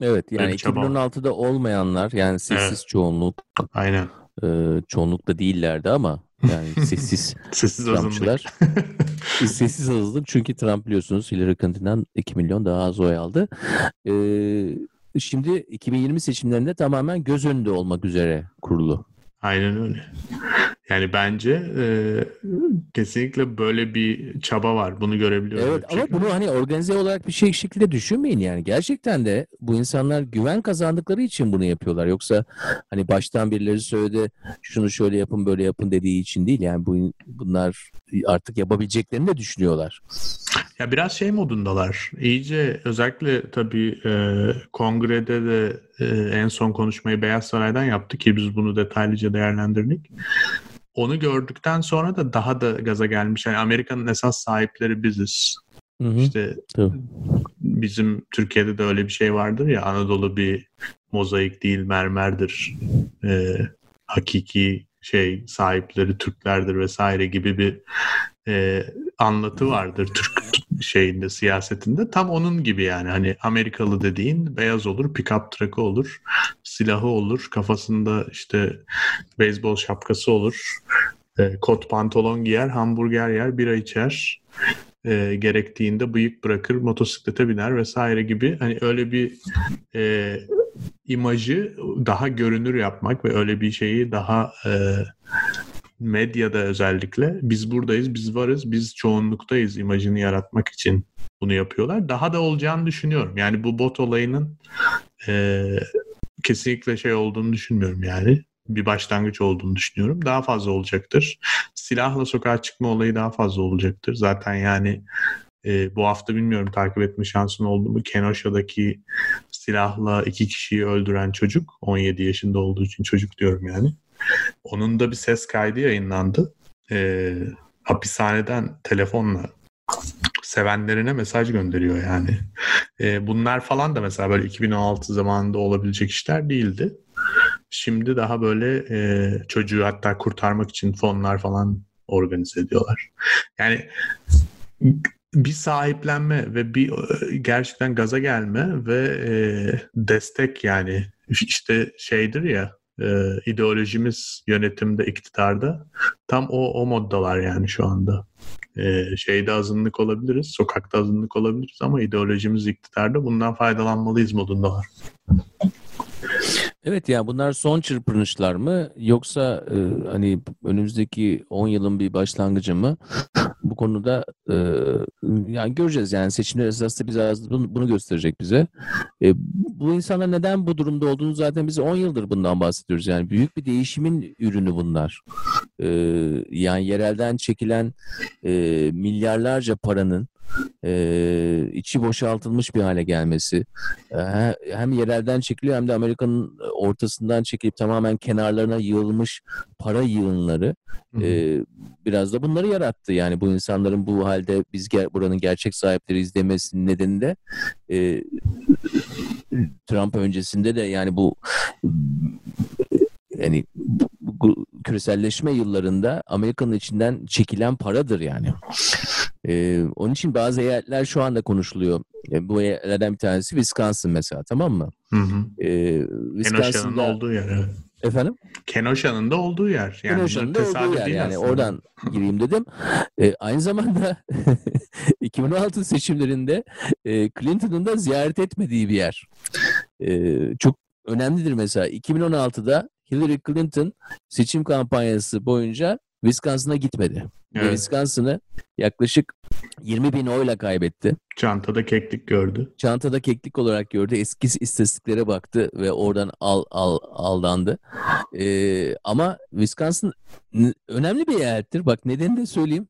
Evet yani 2016'da olmayanlar yani sessiz evet. çoğunluk. Aynen. E, çoğunluk da değillerdi ama yani sessiz sessiz Trumpçılar. sessiz azınlık çünkü Trump biliyorsunuz Hillary Clinton'dan 2 milyon daha az oy aldı. E, şimdi 2020 seçimlerinde tamamen göz önünde olmak üzere kurulu. Aynen öyle. Yani bence e, kesinlikle böyle bir çaba var. Bunu görebiliyoruz. Evet ama bunu hani organize olarak bir şey şekilde düşünmeyin yani. Gerçekten de bu insanlar güven kazandıkları için bunu yapıyorlar. Yoksa hani baştan birileri söyledi şunu şöyle yapın böyle yapın dediği için değil. Yani bu bunlar artık yapabileceklerini de düşünüyorlar. Ya biraz şey modundalar. İyice özellikle tabii e, kongrede de e, en son konuşmayı Beyaz Saray'dan yaptı ki biz bunu detaylıca değerlendirdik. Onu gördükten sonra da daha da gaza gelmiş. Yani Amerika'nın esas sahipleri biziz. Hı hı. İşte Tabii. bizim Türkiye'de de öyle bir şey vardır ya Anadolu bir mozaik değil mermerdir. E, hakiki şey sahipleri Türklerdir vesaire gibi bir e, anlatı vardır Türk şeyinde siyasetinde. Tam onun gibi yani hani Amerikalı dediğin beyaz olur, pick-up truck'ı olur, silahı olur, kafasında işte beyzbol şapkası olur, e, kot pantolon giyer, hamburger yer, bira içer. E, gerektiğinde bıyık bırakır, motosiklete biner vesaire gibi hani öyle bir e, imajı daha görünür yapmak ve öyle bir şeyi daha e, medyada özellikle biz buradayız, biz varız, biz çoğunluktayız imajını yaratmak için bunu yapıyorlar. Daha da olacağını düşünüyorum. Yani bu bot olayının e, kesinlikle şey olduğunu düşünmüyorum yani. Bir başlangıç olduğunu düşünüyorum. Daha fazla olacaktır. Silahla sokağa çıkma olayı daha fazla olacaktır. Zaten yani e, bu hafta bilmiyorum takip etme şansın oldu mu? Kenosa'daki silahla iki kişiyi öldüren çocuk 17 yaşında olduğu için çocuk diyorum yani. Onun da bir ses kaydı yayınlandı. E, hapishaneden telefonla sevenlerine mesaj gönderiyor yani. E, bunlar falan da mesela böyle 2016 zamanında olabilecek işler değildi. Şimdi daha böyle e, çocuğu hatta kurtarmak için fonlar falan organize ediyorlar. Yani bir sahiplenme ve bir e, gerçekten gaza gelme ve e, destek yani işte şeydir ya e, ideolojimiz yönetimde, iktidarda tam o, o moddalar yani şu anda. E, şeyde azınlık olabiliriz, sokakta azınlık olabiliriz ama ideolojimiz iktidarda bundan faydalanmalıyız modundalar. Evet ya bunlar son çırpınışlar mı yoksa e, hani önümüzdeki 10 yılın bir başlangıcı mı? Bu konuda e, yani göreceğiz yani seçimler esasında bize bunu, bunu gösterecek bize. E, bu insanlar neden bu durumda olduğunu zaten biz 10 yıldır bundan bahsediyoruz. Yani büyük bir değişimin ürünü bunlar. E, yani yerelden çekilen e, milyarlarca paranın e, içi boşaltılmış bir hale gelmesi e, hem yerelden çekiliyor hem de Amerika'nın ortasından çekilip tamamen kenarlarına yığılmış para yığınları e, biraz da bunları yarattı. Yani bu insanların bu halde biz ger- buranın gerçek sahipleriyiz demesinin nedeni de e, Trump öncesinde de yani bu yani küreselleşme yıllarında Amerika'nın içinden çekilen paradır yani. Ee, onun için bazı eyaletler şu anda konuşuluyor. E, bu eyaletlerden bir tanesi Wisconsin mesela tamam mı? Hı hı. Ee, Wisconsin'da olduğu yer. Evet. Efendim? Kenosa'nın da olduğu yer. Yani Kenosa'nın da olduğu yer yani aslında. oradan gireyim dedim. Ee, aynı zamanda 2016 seçimlerinde e, Clinton'ın da ziyaret etmediği bir yer. Ee, çok önemlidir mesela. 2016'da Hillary Clinton seçim kampanyası boyunca Wisconsin'a gitmedi. Evet. Ve Wisconsin'ı yaklaşık 20 bin oyla kaybetti. Çantada keklik gördü. Çantada keklik olarak gördü. Eski istatistiklere baktı ve oradan al, al aldandı. Ee, ama Wisconsin önemli bir eyalettir. Bak nedeni de söyleyeyim.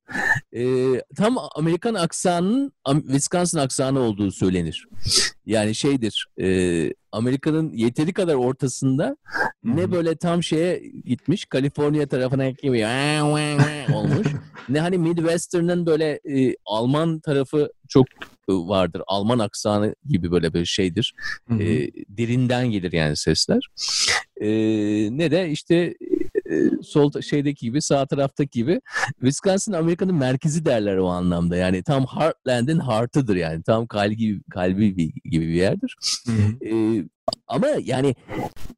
Ee, tam Amerikan aksanının Wisconsin aksanı olduğu söylenir. Yani şeydir. E, Amerika'nın yeteri kadar ortasında ne böyle tam şeye gitmiş Kaliforniya tarafına gibi olmuş. Ne hani Midwestern'ın böyle e, Alman tarafı çok e, vardır. Alman aksanı gibi böyle bir şeydir. Hı hı. E, derinden gelir yani sesler. E, ne de işte e, sol şeydeki gibi sağ taraftaki gibi Wisconsin Amerika'nın merkezi derler o anlamda. Yani tam Heartland'in heartıdır yani. Tam kalbi kalbi gibi bir yerdir. Hı hı. E, ama yani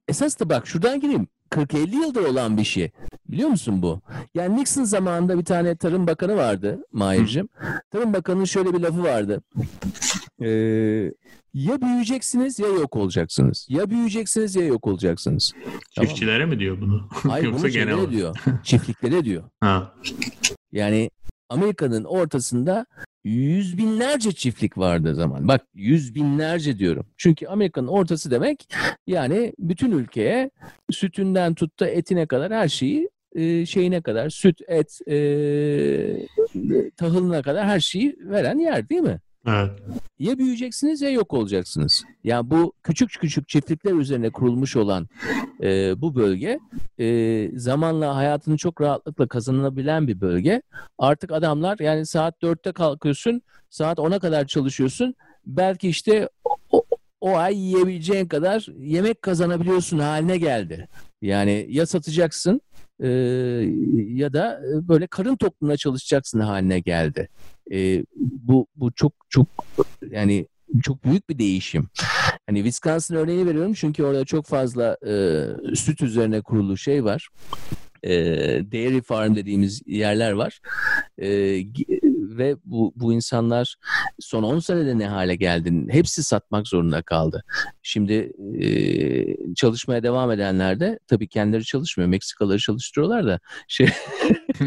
esas da bak şuradan gireyim. 40-50 yıldır olan bir şey. Biliyor musun bu? Yani Nixon zamanında bir tane Tarım Bakanı vardı Mahir'cim. Tarım Bakanı'nın şöyle bir lafı vardı. Ee, ya büyüyeceksiniz ya yok olacaksınız. Ya büyüyeceksiniz ya yok olacaksınız. Çiftçilere tamam. mi diyor bunu? Hayır Yoksa bunu genel diyor. Çiftliklere diyor. Ha. Yani Amerika'nın ortasında yüz binlerce çiftlik vardı zaman. Bak yüz binlerce diyorum. Çünkü Amerika'nın ortası demek yani bütün ülkeye sütünden tut da etine kadar her şeyi e, şeyine kadar süt, et, e, tahılına kadar her şeyi veren yer değil mi? Evet. Ya büyüyeceksiniz ya yok olacaksınız. Yani bu küçük küçük çiftlikler üzerine kurulmuş olan e, bu bölge e, zamanla hayatını çok rahatlıkla kazanılabilen bir bölge. Artık adamlar yani saat dörtte kalkıyorsun, saat ona kadar çalışıyorsun. Belki işte o, o ay yiyebileceğin kadar yemek kazanabiliyorsun haline geldi. Yani ya satacaksın e, ya da böyle karın toplumuna çalışacaksın haline geldi. E, bu bu çok çok yani çok büyük bir değişim. Hani Wisconsin örneğini veriyorum çünkü orada çok fazla e, süt üzerine kurulu şey var. E, dairy farm dediğimiz yerler var. E, ve bu, bu insanlar son 10 senede ne hale geldi? Hepsi satmak zorunda kaldı. Şimdi e, çalışmaya devam edenler de tabii kendileri çalışmıyor. Meksikalıları çalıştırıyorlar da şey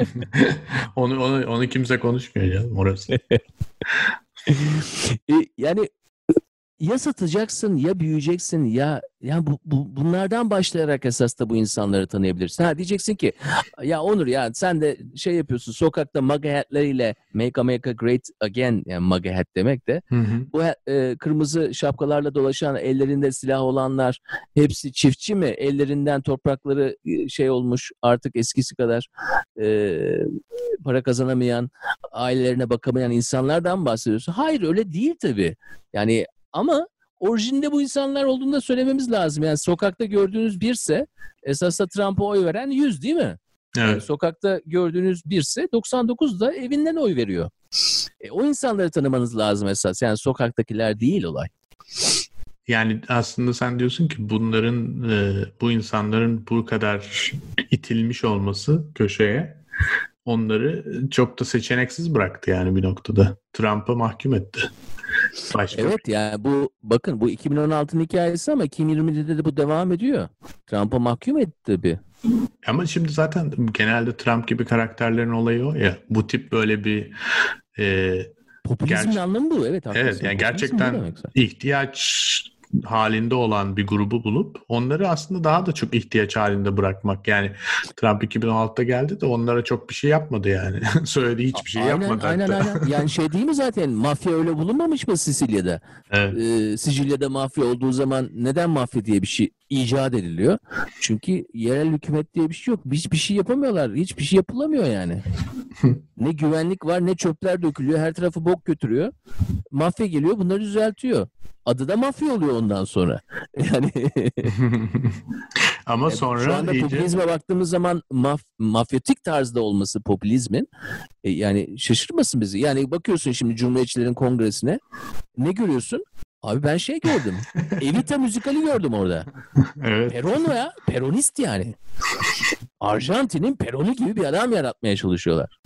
onu, onu, onu kimse konuşmuyor ya orası. E, yani ya satacaksın ya büyüyeceksin ya ya bu, bu bunlardan başlayarak esas da bu insanları tanıyabilirsin. Ha diyeceksin ki ya Onur ya sen de şey yapıyorsun sokakta MAGA hatleriyle Make America Great Again yani MAGA hat demek de hı hı. bu e, kırmızı şapkalarla dolaşan ellerinde silah olanlar hepsi çiftçi mi? Ellerinden toprakları e, şey olmuş artık eskisi kadar e, para kazanamayan ailelerine bakamayan insanlardan bahsediyorsun. Hayır öyle değil tabii. Yani ama orijinde bu insanlar olduğunu da söylememiz lazım. Yani sokakta gördüğünüz birse esasda Trump'a oy veren 100 değil mi? Evet. Yani sokakta gördüğünüz birse 99 da evinden oy veriyor. E, o insanları tanımanız lazım esas. Yani sokaktakiler değil olay. Yani aslında sen diyorsun ki bunların e, bu insanların bu kadar itilmiş olması köşeye onları çok da seçeneksiz bıraktı yani bir noktada. Trump'a mahkum etti. Başka evet yani bu bakın bu 2016'nın hikayesi ama 2020'de de bu devam ediyor. Trump'a mahkum etti tabii. Ama şimdi zaten genelde Trump gibi karakterlerin olayı o ya. Bu tip böyle bir e, Popülizmin ger- anlamı bu evet. Haklısın. Evet yani gerçekten ihtiyaç halinde olan bir grubu bulup onları aslında daha da çok ihtiyaç halinde bırakmak. Yani Trump 2016'da geldi de onlara çok bir şey yapmadı yani. Söylediği hiçbir şey aynen, yapmadı aynen, hatta. Aynen Yani şey değil mi zaten mafya öyle bulunmamış mı Sicilya'da? Evet. Ee, Sicilya'da mafya olduğu zaman neden mafya diye bir şey icat ediliyor? Çünkü yerel hükümet diye bir şey yok. Hiçbir şey yapamıyorlar. Hiçbir şey yapılamıyor yani. ne güvenlik var ne çöpler dökülüyor. Her tarafı bok götürüyor. Mafya geliyor bunları düzeltiyor. Adı da mafya oluyor ondan sonra. Yani ama sonra şu anda iyice... popülizme baktığımız zaman maf mafyatik tarzda olması popülizmin e, yani şaşırmasın bizi. Yani bakıyorsun şimdi Cumhuriyetçilerin kongresine ne görüyorsun? Abi ben şey gördüm. Evita müzikali gördüm orada. evet. Peron ya. Peronist yani. Arjantin'in Peroni gibi bir adam yaratmaya çalışıyorlar.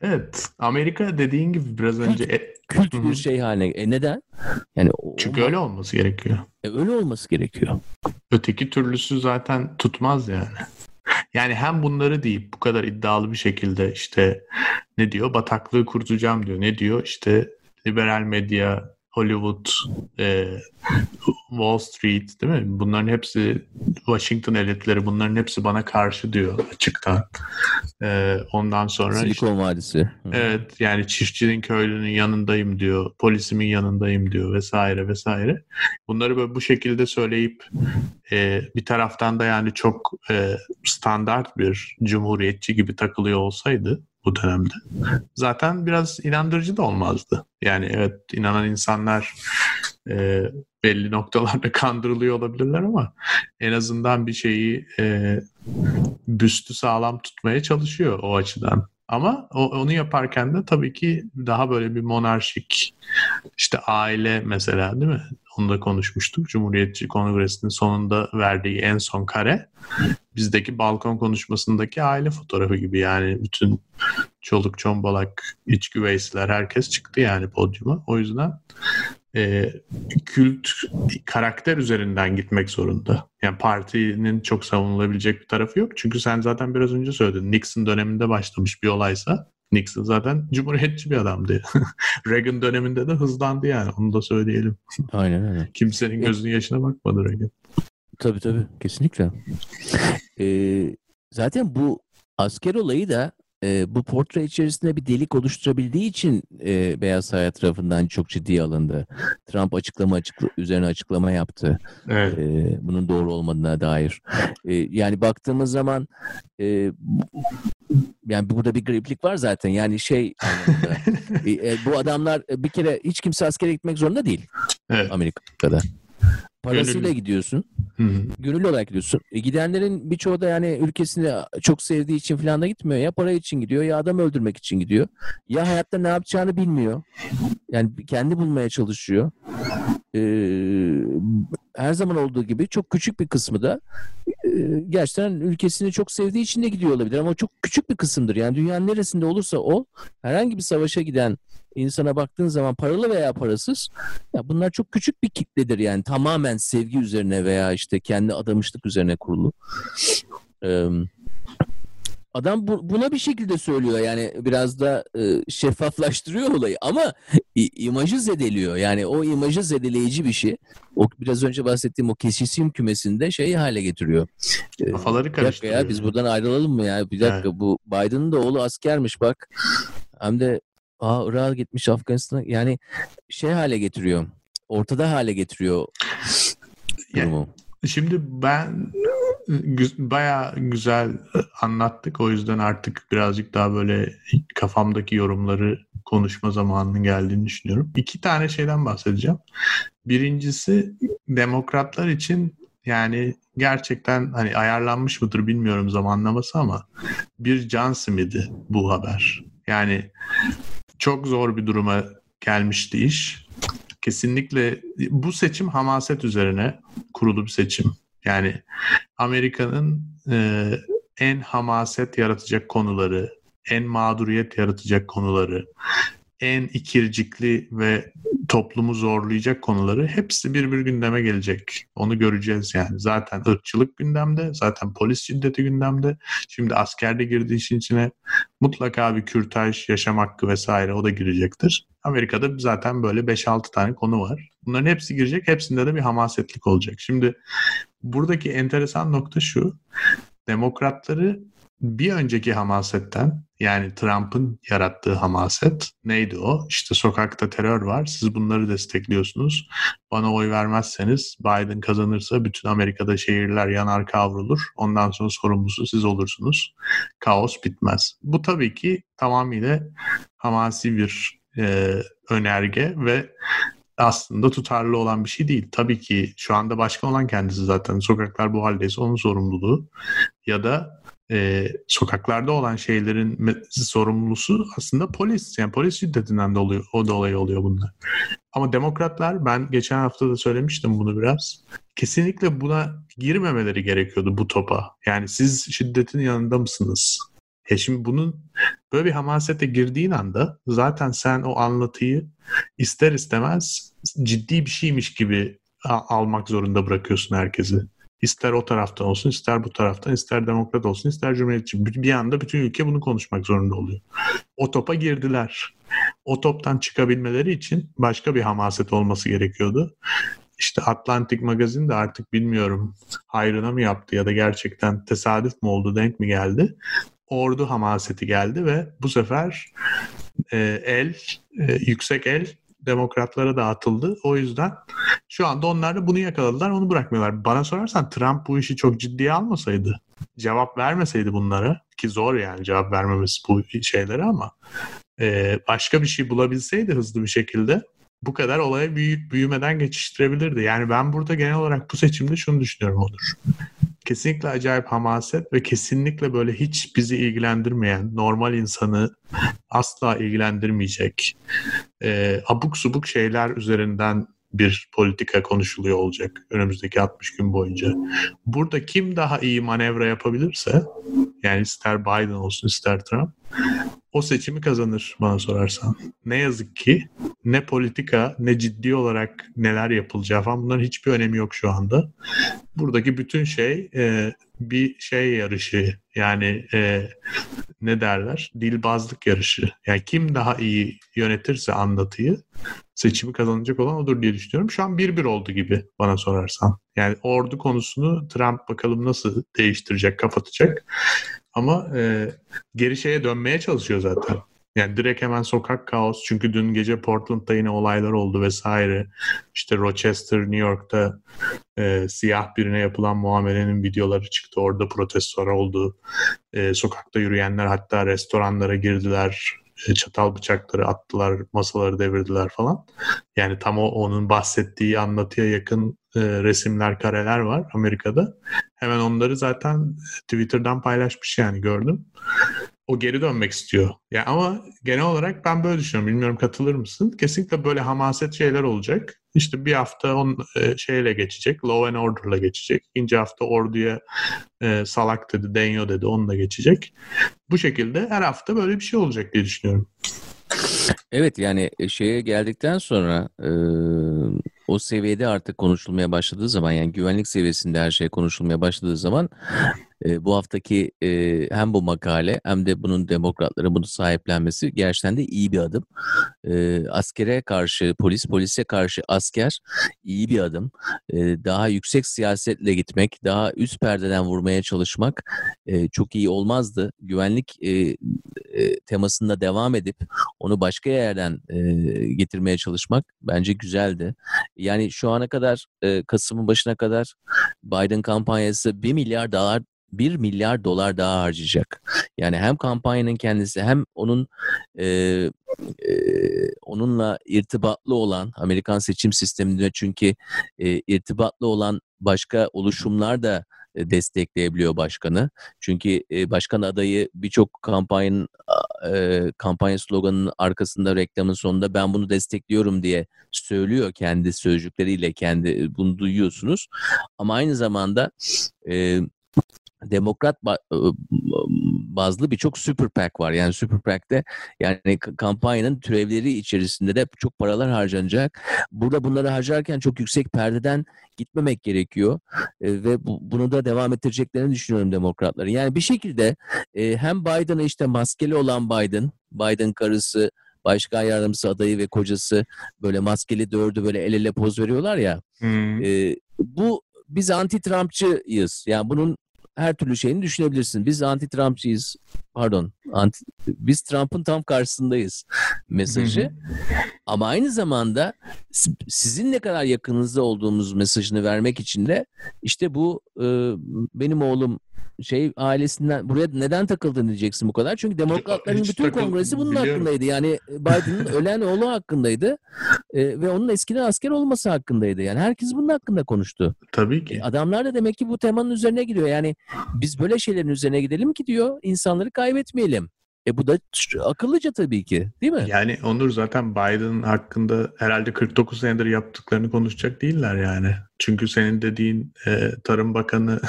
Evet. Amerika dediğin gibi biraz önce... Kült, kült bir şey haline. E neden? Yani Çünkü o... öyle olması gerekiyor. E öyle olması gerekiyor. Öteki türlüsü zaten tutmaz yani. Yani hem bunları deyip bu kadar iddialı bir şekilde işte ne diyor bataklığı kurtulacağım diyor. Ne diyor işte liberal medya Hollywood, e, Wall Street değil mi? Bunların hepsi Washington elitleri bunların hepsi bana karşı diyor açıktan. E, ondan sonra Silikon işte, Vadisi. Evet yani çiftçinin köylünün yanındayım diyor. Polisimin yanındayım diyor vesaire vesaire. Bunları böyle bu şekilde söyleyip e, bir taraftan da yani çok e, standart bir cumhuriyetçi gibi takılıyor olsaydı bu dönemde. Zaten biraz inandırıcı da olmazdı. Yani evet inanan insanlar e, belli noktalarda kandırılıyor olabilirler ama en azından bir şeyi e, büstü sağlam tutmaya çalışıyor o açıdan. Ama o, onu yaparken de tabii ki daha böyle bir monarşik işte aile mesela değil mi? Onu da konuşmuştuk. Cumhuriyetçi Kongresi'nin sonunda verdiği en son kare bizdeki balkon konuşmasındaki aile fotoğrafı gibi yani bütün çoluk çombalak iç güveysiler herkes çıktı yani podyuma. O yüzden e, kült karakter üzerinden gitmek zorunda. Yani partinin çok savunulabilecek bir tarafı yok. Çünkü sen zaten biraz önce söyledin. Nixon döneminde başlamış bir olaysa Nixon zaten cumhuriyetçi bir adamdı. Reagan döneminde de hızlandı yani. Onu da söyleyelim. Aynen öyle. Kimsenin gözünün yaşına bakmadı Reagan. Tabii tabii. Kesinlikle. Ee, zaten bu asker olayı da e, bu portre içerisinde bir delik oluşturabildiği için e, Beyaz Saray tarafından çok ciddiye alındı. Trump açıklama açıkla, üzerine açıklama yaptı. Evet. E, bunun doğru olmadığına dair. E, yani baktığımız zaman e, yani burada bir griplik var zaten. Yani şey e, e, bu adamlar bir kere hiç kimse askere gitmek zorunda değil. Evet. Amerika'da. Parasıyla Gönüllü. gidiyorsun. Hı-hı. Gönüllü olarak gidiyorsun. E, gidenlerin birçoğu da yani ülkesini çok sevdiği için falan da gitmiyor. Ya para için gidiyor ya adam öldürmek için gidiyor. Ya hayatta ne yapacağını bilmiyor. Yani kendi bulmaya çalışıyor. Her zaman olduğu gibi çok küçük bir kısmı da e, gerçekten ülkesini çok sevdiği için de gidiyor olabilir ama çok küçük bir kısımdır. Yani dünyanın neresinde olursa o herhangi bir savaşa giden insana baktığın zaman paralı veya parasız ya bunlar çok küçük bir kitledir yani tamamen sevgi üzerine veya işte kendi adamışlık üzerine kurulu. Adam bu, buna bir şekilde söylüyor yani biraz da e, şeffaflaştırıyor olayı ama i, imajı zedeliyor yani o imajı zedeleyici bir şey. O biraz önce bahsettiğim o kesişim kümesinde şeyi hale getiriyor. Kafaları karıştırıyor. ya biz buradan ayrılalım mı ya? Bir dakika evet. bu Biden'ın da oğlu askermiş bak. Hem de Aa Irak'a gitmiş Afganistan'a yani şey hale getiriyor. Ortada hale getiriyor durumu. Yani, şimdi ben baya güzel anlattık. O yüzden artık birazcık daha böyle kafamdaki yorumları konuşma zamanının geldiğini düşünüyorum. İki tane şeyden bahsedeceğim. Birincisi demokratlar için yani gerçekten hani ayarlanmış mıdır bilmiyorum zamanlaması ama bir can simidi bu haber. Yani çok zor bir duruma gelmişti iş. Kesinlikle bu seçim hamaset üzerine kurulu bir seçim. Yani Amerika'nın e, en hamaset yaratacak konuları, en mağduriyet yaratacak konuları, en ikircikli ve toplumu zorlayacak konuları hepsi bir bir gündeme gelecek. Onu göreceğiz yani. Zaten ırkçılık gündemde, zaten polis şiddeti gündemde. Şimdi askerde girdiği işin içine mutlaka bir kürtaj, yaşam hakkı vesaire o da girecektir. Amerika'da zaten böyle 5-6 tane konu var. Bunların hepsi girecek. Hepsinde de bir hamasetlik olacak. Şimdi buradaki enteresan nokta şu. Demokratları bir önceki hamasetten yani Trump'ın yarattığı hamaset neydi o? İşte sokakta terör var. Siz bunları destekliyorsunuz. Bana oy vermezseniz Biden kazanırsa bütün Amerika'da şehirler yanar kavrulur. Ondan sonra sorumlusu siz olursunuz. Kaos bitmez. Bu tabii ki tamamıyla hamasi bir e, önerge ve aslında tutarlı olan bir şey değil. Tabii ki şu anda başkan olan kendisi zaten. Sokaklar bu haldeyse onun sorumluluğu. Ya da e, sokaklarda olan şeylerin sorumlusu aslında polis. Yani polis şiddetinden de oluyor, o dolayı oluyor bunlar. Ama demokratlar ben geçen hafta da söylemiştim bunu biraz. Kesinlikle buna girmemeleri gerekiyordu bu topa. Yani siz şiddetin yanında mısınız? Ya şimdi bunun böyle bir hamasete girdiğin anda zaten sen o anlatıyı ister istemez ciddi bir şeymiş gibi almak zorunda bırakıyorsun herkesi. İster o taraftan olsun, ister bu taraftan, ister demokrat olsun, ister cumhuriyetçi. Bir anda bütün ülke bunu konuşmak zorunda oluyor. O topa girdiler. O toptan çıkabilmeleri için başka bir hamaset olması gerekiyordu. İşte Atlantic Magazine de artık bilmiyorum hayrına mı yaptı ya da gerçekten tesadüf mü oldu, denk mi geldi? Ordu hamaseti geldi ve bu sefer e, el, e, yüksek el demokratlara dağıtıldı. O yüzden şu anda onlar da bunu yakaladılar, onu bırakmıyorlar. Bana sorarsan Trump bu işi çok ciddiye almasaydı, cevap vermeseydi bunlara ki zor yani cevap vermemesi bu şeylere ama e, başka bir şey bulabilseydi hızlı bir şekilde bu kadar olaya büyük büyümeden geçiştirebilirdi. Yani ben burada genel olarak bu seçimde şunu düşünüyorum olur. Kesinlikle acayip hamaset ve kesinlikle böyle hiç bizi ilgilendirmeyen, normal insanı asla ilgilendirmeyecek, e, abuk subuk şeyler üzerinden bir politika konuşuluyor olacak önümüzdeki 60 gün boyunca. Burada kim daha iyi manevra yapabilirse yani ister Biden olsun ister Trump o seçimi kazanır bana sorarsan. Ne yazık ki ne politika ne ciddi olarak neler yapılacağı falan bunların hiçbir önemi yok şu anda. Buradaki bütün şey e, bir şey yarışı yani e, ne derler dilbazlık yarışı. Yani kim daha iyi yönetirse anlatıyı seçimi kazanacak olan odur diye düşünüyorum. Şu an bir bir oldu gibi bana sorarsan. Yani ordu konusunu Trump bakalım nasıl değiştirecek, kapatacak. Ama e, geri şeye dönmeye çalışıyor zaten. Yani direkt hemen sokak kaos. Çünkü dün gece Portland'da yine olaylar oldu vesaire. İşte Rochester, New York'ta e, siyah birine yapılan muamelenin videoları çıktı. Orada protestolar oldu. E, sokakta yürüyenler hatta restoranlara girdiler. E, çatal bıçakları attılar, masaları devirdiler falan. Yani tam o onun bahsettiği anlatıya yakın e, resimler, kareler var Amerika'da. Hemen onları zaten Twitter'dan paylaşmış yani gördüm. O geri dönmek istiyor. Ya ama genel olarak ben böyle düşünüyorum. Bilmiyorum katılır mısın? Kesinlikle böyle hamaset şeyler olacak. İşte bir hafta on e, şeyle geçecek. Law and Order'la geçecek. İkinci hafta orduya e, salak dedi, denyo dedi. Onunla geçecek. Bu şekilde her hafta böyle bir şey olacak diye düşünüyorum. Evet yani e, şeye geldikten sonra e, o seviyede artık konuşulmaya başladığı zaman yani güvenlik seviyesinde her şey konuşulmaya başladığı zaman e, bu haftaki e, hem bu makale hem de bunun demokratların bunu sahiplenmesi gerçekten de iyi bir adım. E, askere karşı polis, polise karşı asker iyi bir adım. E, daha yüksek siyasetle gitmek, daha üst perdeden vurmaya çalışmak e, çok iyi olmazdı. Güvenlik e, temasında devam edip onu başka yerden e, getirmeye çalışmak bence güzeldi. Yani şu ana kadar e, Kasım'ın başına kadar Biden kampanyası 1 milyar dolar 1 milyar dolar daha harcayacak. Yani hem kampanyanın kendisi hem onun e, e, onunla irtibatlı olan Amerikan seçim sisteminde çünkü e, irtibatlı olan başka oluşumlar da destekleyebiliyor başkanı. Çünkü başkan adayı birçok kampanyanın kampanya sloganının arkasında reklamın sonunda ben bunu destekliyorum diye söylüyor kendi sözcükleriyle kendi bunu duyuyorsunuz. Ama aynı zamanda demokrat bazlı birçok super PAC var. Yani super PAC'te yani kampanyanın türevleri içerisinde de çok paralar harcanacak. Burada bunları harcarken çok yüksek perdeden gitmemek gerekiyor. E, ve bu, bunu da devam ettireceklerini düşünüyorum demokratların. Yani bir şekilde e, hem Biden'a işte maskeli olan Biden, Biden karısı, başkan yardımcısı adayı ve kocası böyle maskeli dördü böyle el ele poz veriyorlar ya. Hmm. E, bu biz anti-Trumpçıyız. Yani bunun her türlü şeyini düşünebilirsin. Biz anti-Trumpçıyız. Pardon. Anti, biz Trump'ın tam karşısındayız mesajı. Ama aynı zamanda sizin ne kadar yakınınızda olduğumuz mesajını vermek için de işte bu e, benim oğlum şey ailesinden buraya neden takıldın diyeceksin bu kadar. Çünkü demokratların bütün takıl, kongresi bunun biliyorum. hakkındaydı. Yani Biden'ın ölen oğlu hakkındaydı. E, ve onun eskiden asker olması hakkındaydı. Yani herkes bunun hakkında konuştu. Tabii ki. E, adamlar da demek ki bu temanın üzerine gidiyor. Yani biz böyle şeylerin üzerine gidelim ki diyor insanları kaybetmeyelim. E bu da akıllıca tabii ki değil mi? Yani Onur zaten Biden hakkında herhalde 49 senedir yaptıklarını konuşacak değiller yani. Çünkü senin dediğin e, Tarım Bakanı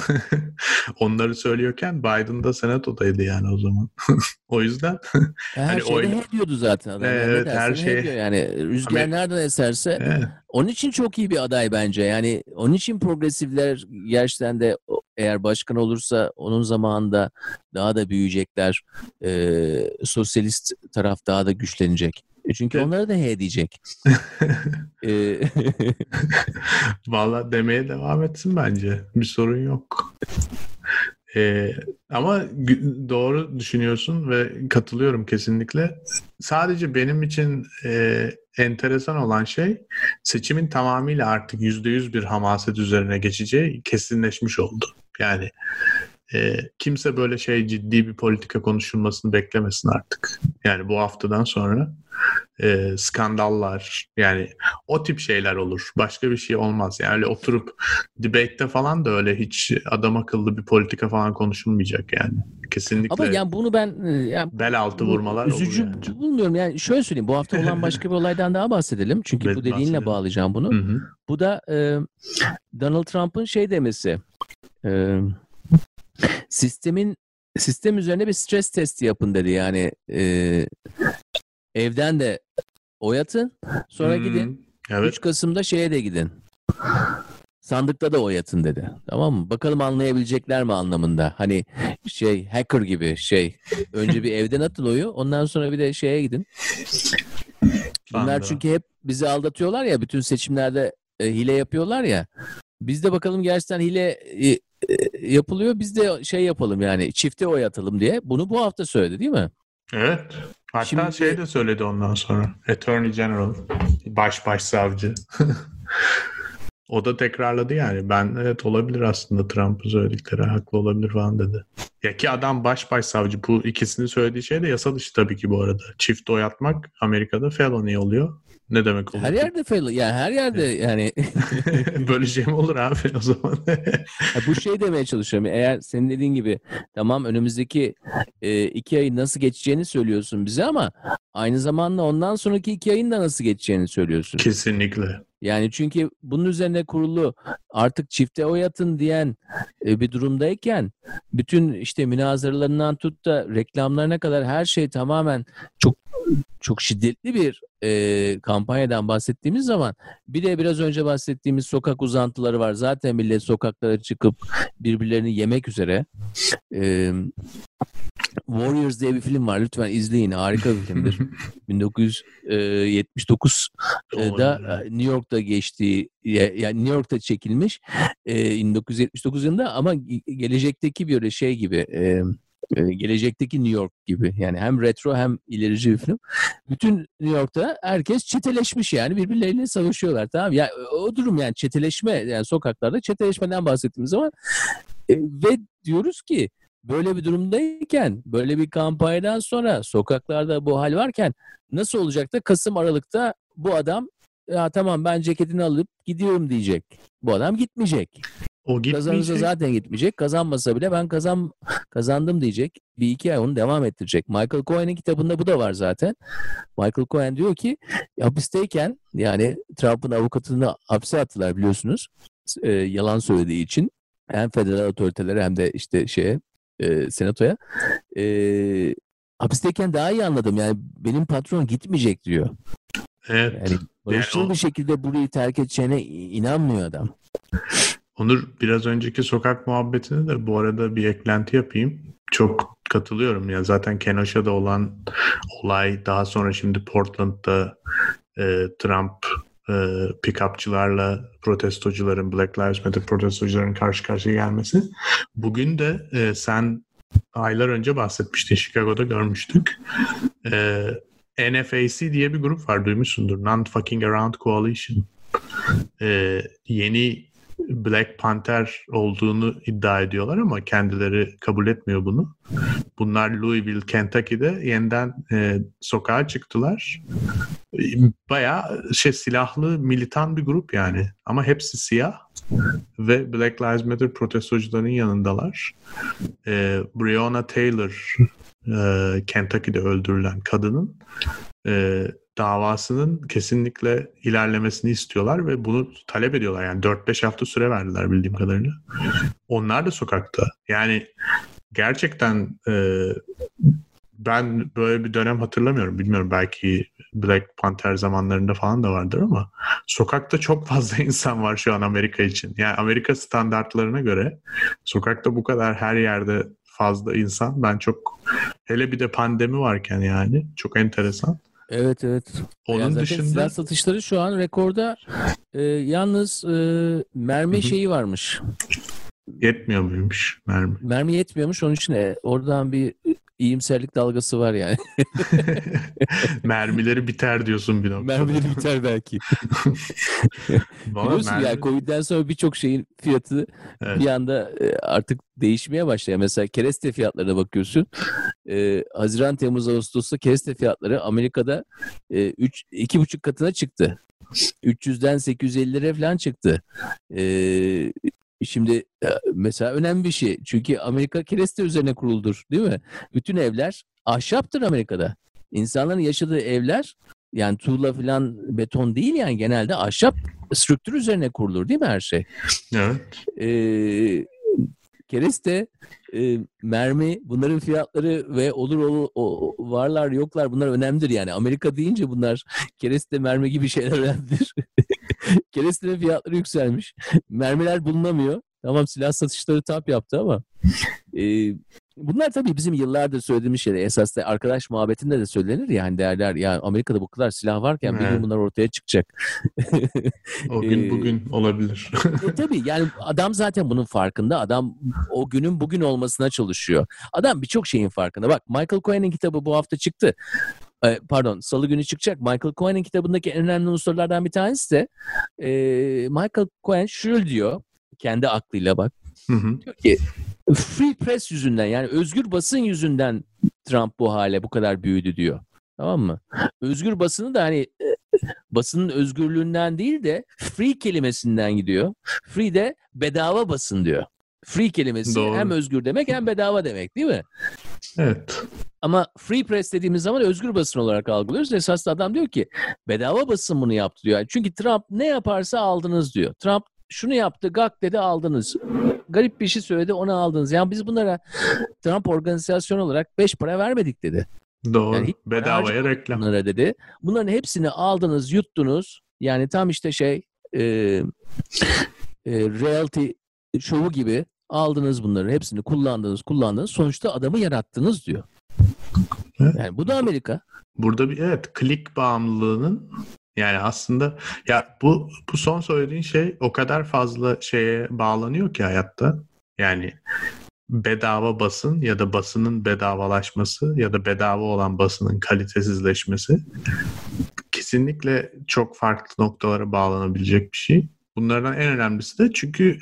onları söylüyorken Biden da senatodaydı yani o zaman. o yüzden her hani şeyde oyla... diyordu zaten adam. Evet, yani her şey. Diyor. Yani rüzgar Ama... nereden eserse evet. onun için çok iyi bir aday bence. Yani onun için progresifler gerçekten de eğer başkan olursa onun zamanında daha da büyüyecekler. Ee, sosyalist taraf daha da güçlenecek. E, çünkü evet. onlara da he diyecek. E, Valla demeye devam etsin bence. Bir sorun yok. Ee, ama doğru düşünüyorsun ve katılıyorum kesinlikle. Sadece benim için e, enteresan olan şey seçimin tamamıyla artık yüzde yüz bir hamaset üzerine geçeceği kesinleşmiş oldu. Yani e, kimse böyle şey ciddi bir politika konuşulmasını beklemesin artık. Yani bu haftadan sonra e, skandallar yani o tip şeyler olur. Başka bir şey olmaz. Yani öyle oturup debate'te falan da öyle hiç adam akıllı bir politika falan konuşulmayacak yani. Kesinlikle. Ama yani bunu ben e, yani bel altı vurmalar üzücü olur yani. bulmuyorum. Yani şöyle söyleyeyim. Bu hafta olan başka bir olaydan daha bahsedelim. Çünkü evet, bu dediğinle bahsedelim. bağlayacağım bunu. Hı hı. Bu da e, Donald Trump'ın şey demesi. E, sistemin sistem üzerine bir stres testi yapın dedi. Yani e, evden de oyatın. Sonra hmm, gidin. Evet. 3 Kasım'da şeye de gidin. Sandıkta da oyatın dedi. Tamam mı? Bakalım anlayabilecekler mi anlamında. Hani şey hacker gibi şey. Önce bir evden atın oyu. Ondan sonra bir de şeye gidin. Bunlar çünkü hep bizi aldatıyorlar ya. Bütün seçimlerde e, hile yapıyorlar ya. Biz de bakalım gerçekten hile e, yapılıyor. Biz de şey yapalım yani çifte oy atalım diye. Bunu bu hafta söyledi değil mi? Evet. Hatta Şimdi, şey de söyledi ondan sonra. Attorney General. Baş başsavcı. o da tekrarladı yani. Ben evet olabilir aslında Trump'ın söyledikleri haklı olabilir falan dedi. Ya ki adam baş başsavcı bu ikisini söylediği şey de yasa dışı tabii ki bu arada. Çift oy atmak Amerika'da felony oluyor. Ne demek olur? Her yerde fail. Yani her yerde yani. Böyle şey mi olur abi o zaman? bu şey demeye çalışıyorum. Eğer senin dediğin gibi tamam önümüzdeki e, iki ayın nasıl geçeceğini söylüyorsun bize ama aynı zamanda ondan sonraki iki ayın da nasıl geçeceğini söylüyorsun. Kesinlikle. Yani çünkü bunun üzerine kurulu artık çifte oy atın diyen e, bir durumdayken bütün işte münazaralarından tut da reklamlarına kadar her şey tamamen çok çok şiddetli bir e, kampanyadan bahsettiğimiz zaman bir de biraz önce bahsettiğimiz sokak uzantıları var. Zaten millet sokaklara çıkıp birbirlerini yemek üzere. E, Warriors diye bir film var. Lütfen izleyin. Harika bir filmdir. 1979'da New York'ta geçtiği yani New York'ta çekilmiş 1979 yılında ama gelecekteki bir şey gibi gelecekteki New York gibi. Yani hem retro hem ilerici bir film. Bütün New York'ta herkes çeteleşmiş yani birbirleriyle savaşıyorlar. Tamam ya o durum yani çeteleşme yani sokaklarda çeteleşmeden bahsettiğimiz zaman e, ve diyoruz ki böyle bir durumdayken böyle bir kampanyadan sonra sokaklarda bu hal varken nasıl olacak da Kasım Aralık'ta bu adam ya tamam ben ceketini alıp gidiyorum diyecek. Bu adam gitmeyecek. O Kazanırsa zaten gitmeyecek. Kazanmasa bile ben kazan kazandım diyecek. Bir iki ay onu devam ettirecek. Michael Cohen'in kitabında bu da var zaten. Michael Cohen diyor ki hapisteyken yani Trump'ın avukatını hapse attılar biliyorsunuz. E, yalan söylediği için. Hem federal otoritelere hem de işte şeye e, senatoya. E, hapisteyken daha iyi anladım. Yani benim patron gitmeyecek diyor. Evet. Yani barışçıl yani o... bir şekilde burayı terk edeceğine inanmıyor adam. Onur biraz önceki sokak muhabbetine de bu arada bir eklenti yapayım. Çok katılıyorum ya zaten Kenosha'da olan olay daha sonra şimdi Portland'da e, Trump e, pick-upçılarla protestocuların Black Lives Matter protestocuların karşı karşıya gelmesi. Bugün de e, sen aylar önce bahsetmiştin Chicago'da görmüştük. E, NFAC diye bir grup var duymuşsundur. Non-Fucking Around Coalition. E, yeni Black Panther olduğunu iddia ediyorlar ama kendileri kabul etmiyor bunu. Bunlar Louisville, Kentucky'de yeniden e, sokağa çıktılar. Bayağı şey silahlı militan bir grup yani. Ama hepsi siyah ve Black Lives Matter protestocuların yanındalar. E, Breonna Taylor e, Kentucky'de öldürülen kadının e, davasının kesinlikle ilerlemesini istiyorlar ve bunu talep ediyorlar. Yani 4-5 hafta süre verdiler bildiğim kadarıyla. Onlar da sokakta. Yani gerçekten e, ben böyle bir dönem hatırlamıyorum. Bilmiyorum belki Black Panther zamanlarında falan da vardır ama sokakta çok fazla insan var şu an Amerika için. Yani Amerika standartlarına göre sokakta bu kadar her yerde fazla insan ben çok hele bir de pandemi varken yani çok enteresan. Evet evet. Onun yani dışında silah satışları şu an rekorda. Ee, yalnız e, mermi Hı-hı. şeyi varmış. Yetmiyor muymuş mermi? Mermi yetmiyormuş onun için e, oradan bir iyimserlik dalgası var yani. Mermileri biter diyorsun bir noktada. Mermileri biter belki. Biliyorsun mermi... ya Covid'den sonra birçok şeyin fiyatı evet. bir anda e, artık değişmeye başlıyor. Mesela kereste fiyatlarına bakıyorsun. Ee, Haziran, Temmuz, Ağustos'ta kereste fiyatları Amerika'da e, 3 2,5 katına çıktı. 300'den 850'lere falan çıktı. Ee, Şimdi e, mesela önemli bir şey. Çünkü Amerika kereste üzerine kuruldur değil mi? Bütün evler ahşaptır Amerika'da. İnsanların yaşadığı evler yani tuğla falan beton değil yani genelde ahşap strüktür üzerine kurulur değil mi her şey? Evet. Ee, kereste, e, mermi bunların fiyatları ve olur ol, o, varlar yoklar bunlar önemlidir yani. Amerika deyince bunlar kereste, mermi gibi şeyler önemlidir. Kerestenin fiyatları yükselmiş. Mermiler bulunamıyor. Tamam silah satışları tap yaptı ama e, bunlar tabii bizim yıllardır söylediğimiz şeyler. Esas da arkadaş muhabbetinde de söylenir ya hani derler ya Amerika'da bu kadar silah varken bir gün bunlar ortaya çıkacak. o gün bugün olabilir. e, tabii yani adam zaten bunun farkında. Adam o günün bugün olmasına çalışıyor. Adam birçok şeyin farkında. Bak Michael Cohen'in kitabı bu hafta çıktı. E, pardon salı günü çıkacak. Michael Cohen'in kitabındaki en önemli unsurlardan bir tanesi de e, Michael Cohen şöyle diyor kendi aklıyla bak. Hı hı. Diyor ki free press yüzünden yani özgür basın yüzünden Trump bu hale bu kadar büyüdü diyor. Tamam mı? Özgür basını da hani e, basının özgürlüğünden değil de free kelimesinden gidiyor. Free de bedava basın diyor. Free kelimesi Doğru. hem özgür demek hem bedava demek değil mi? Evet. Ama free press dediğimiz zaman özgür basın olarak algılıyoruz. Esas adam diyor ki bedava basın bunu yaptı diyor. Çünkü Trump ne yaparsa aldınız diyor. Trump şunu yaptı, gak dedi aldınız. Garip bir şey söyledi, onu aldınız. Yani biz bunlara Trump organizasyon olarak beş para vermedik dedi. Doğru. Yani Bedavaya reklam. Bunlara dedi. Bunların hepsini aldınız, yuttunuz. Yani tam işte şey e, e, reality şovu gibi aldınız bunları. Hepsini kullandınız, kullandınız. Sonuçta adamı yarattınız diyor. Yani bu da Amerika. Burada bir evet klik bağımlılığının yani aslında ya bu bu son söylediğin şey o kadar fazla şeye bağlanıyor ki hayatta. Yani bedava basın ya da basının bedavalaşması ya da bedava olan basının kalitesizleşmesi kesinlikle çok farklı noktalara bağlanabilecek bir şey. Bunlardan en önemlisi de çünkü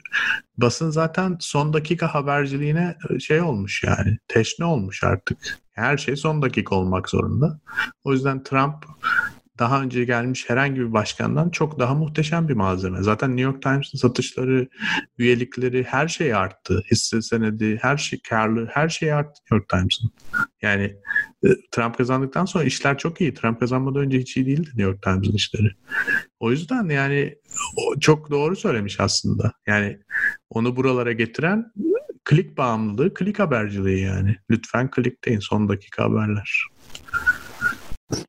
basın zaten son dakika haberciliğine e, şey olmuş yani teşne olmuş artık. Her şey son dakika olmak zorunda. O yüzden Trump daha önce gelmiş herhangi bir başkandan çok daha muhteşem bir malzeme. Zaten New York Times'ın satışları, üyelikleri her şey arttı. Hisse senedi, her şey karlı, her şey arttı New York Times'ın. Yani e, Trump kazandıktan sonra işler çok iyi. Trump kazanmadan önce hiç iyi değildi New York Times'ın işleri. O yüzden yani çok doğru söylemiş aslında. Yani onu buralara getiren klik bağımlılığı, klik haberciliği yani. Lütfen klikteyin son dakika haberler.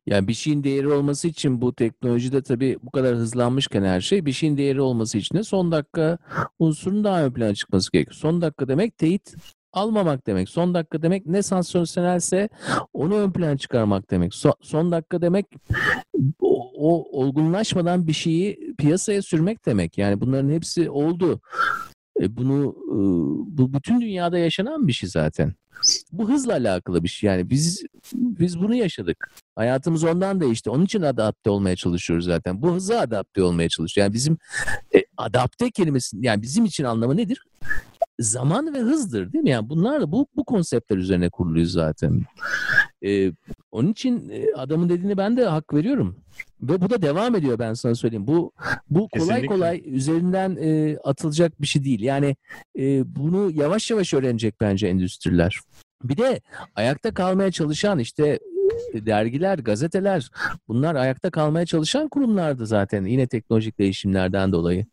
Yani bir şeyin değeri olması için bu teknolojide tabii bu kadar hızlanmışken her şey bir şeyin değeri olması için de son dakika unsurun daha ön plana çıkması gerekiyor. Son dakika demek teyit almamak demek. Son dakika demek ne sansasyonelse onu ön plana çıkarmak demek. So, son dakika demek o, o olgunlaşmadan bir şeyi piyasaya sürmek demek. Yani bunların hepsi oldu. E bunu e, bu bütün dünyada yaşanan bir şey zaten. Bu hızla alakalı bir şey. Yani biz biz bunu yaşadık. Hayatımız ondan değişti. Onun için adapte olmaya çalışıyoruz zaten. Bu hıza adapte olmaya çalışıyoruz. Yani bizim e, adapte kelimesi yani bizim için anlamı nedir? zaman ve hızdır değil mi? Yani bunlar da bu, bu konseptler üzerine kuruluyor zaten. Ee, onun için adamın dediğini ben de hak veriyorum. Ve bu da devam ediyor ben sana söyleyeyim. Bu bu kolay Kesinlikle. kolay üzerinden e, atılacak bir şey değil. Yani e, bunu yavaş yavaş öğrenecek bence endüstriler. Bir de ayakta kalmaya çalışan işte e, dergiler, gazeteler bunlar ayakta kalmaya çalışan kurumlardı zaten yine teknolojik değişimlerden dolayı.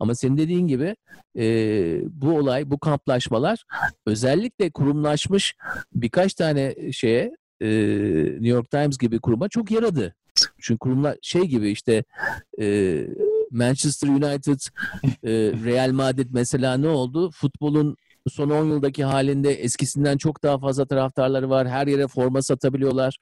Ama senin dediğin gibi e, bu olay, bu kamplaşmalar özellikle kurumlaşmış birkaç tane şeye e, New York Times gibi kuruma çok yaradı. Çünkü kurumlar şey gibi işte e, Manchester United, e, Real Madrid mesela ne oldu? Futbolun son 10 yıldaki halinde eskisinden çok daha fazla taraftarları var. Her yere forma satabiliyorlar.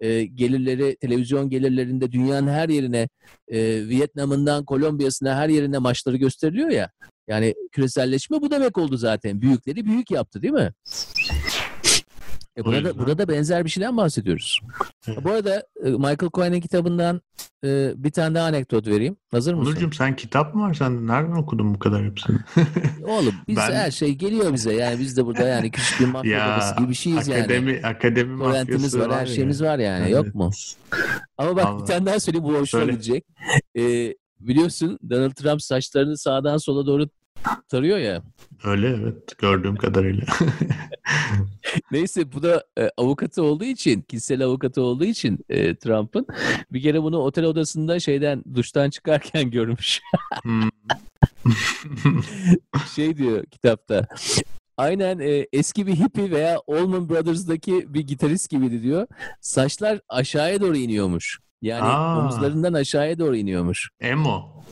E, gelirleri, televizyon gelirlerinde dünyanın her yerine, e, Vietnam'ından Kolombiya'sına her yerine maçları gösteriliyor ya. Yani küreselleşme bu demek oldu zaten. Büyükleri büyük yaptı değil mi? E burada, yüzden- burada benzer bir şeyden bahsediyoruz. Bu arada e, Michael Cohen'in kitabından e, bir tane daha anekdot vereyim. Hazır mısın? Onurcuğum sen kitap mı var sende? Nereden okudun bu kadar hepsini? Oğlum biz Ben- her şey geliyor bize. Yani biz de burada yani küçük bir mafya ya babası gibi bir şeyiz yani. akademi, akademi Torrentimiz mafyası var, her ya. şeyimiz var yani. Evet. Yok mu? Ama bak bir Vallahi. tane daha söyleyeyim bu hoşuna gidecek. E, biliyorsun Donald Trump saçlarını sağdan sola doğru tarıyor ya. Öyle evet gördüğüm kadarıyla. Neyse bu da e, avukatı olduğu için, kişisel avukatı olduğu için e, Trump'ın bir kere bunu otel odasında şeyden duştan çıkarken görmüş. Hmm. şey diyor kitapta. Aynen e, eski bir hippie veya Allman Brothers'daki bir gitarist gibiydi diyor. Saçlar aşağıya doğru iniyormuş. Yani Aa. omuzlarından aşağıya doğru iniyormuş. Emo.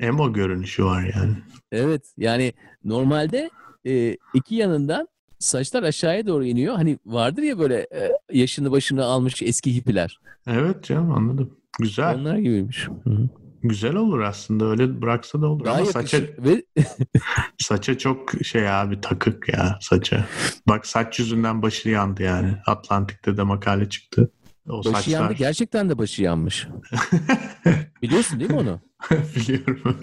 Emo görünüşü var yani. Evet yani normalde e, iki yanından saçlar aşağıya doğru iniyor. Hani vardır ya böyle e, yaşını başını almış eski hippiler. Evet canım anladım. Güzel. Onlar gibiymiş. Hı hı. Güzel olur aslında. Öyle bıraksa da olur. Daha Ama saça, Ve saça çok şey abi takık ya saça. Bak saç yüzünden başı yandı yani. Atlantik'te de makale çıktı. O başı saçlar. yandı. Gerçekten de başı yanmış. Biliyorsun değil mi onu? Biliyorum.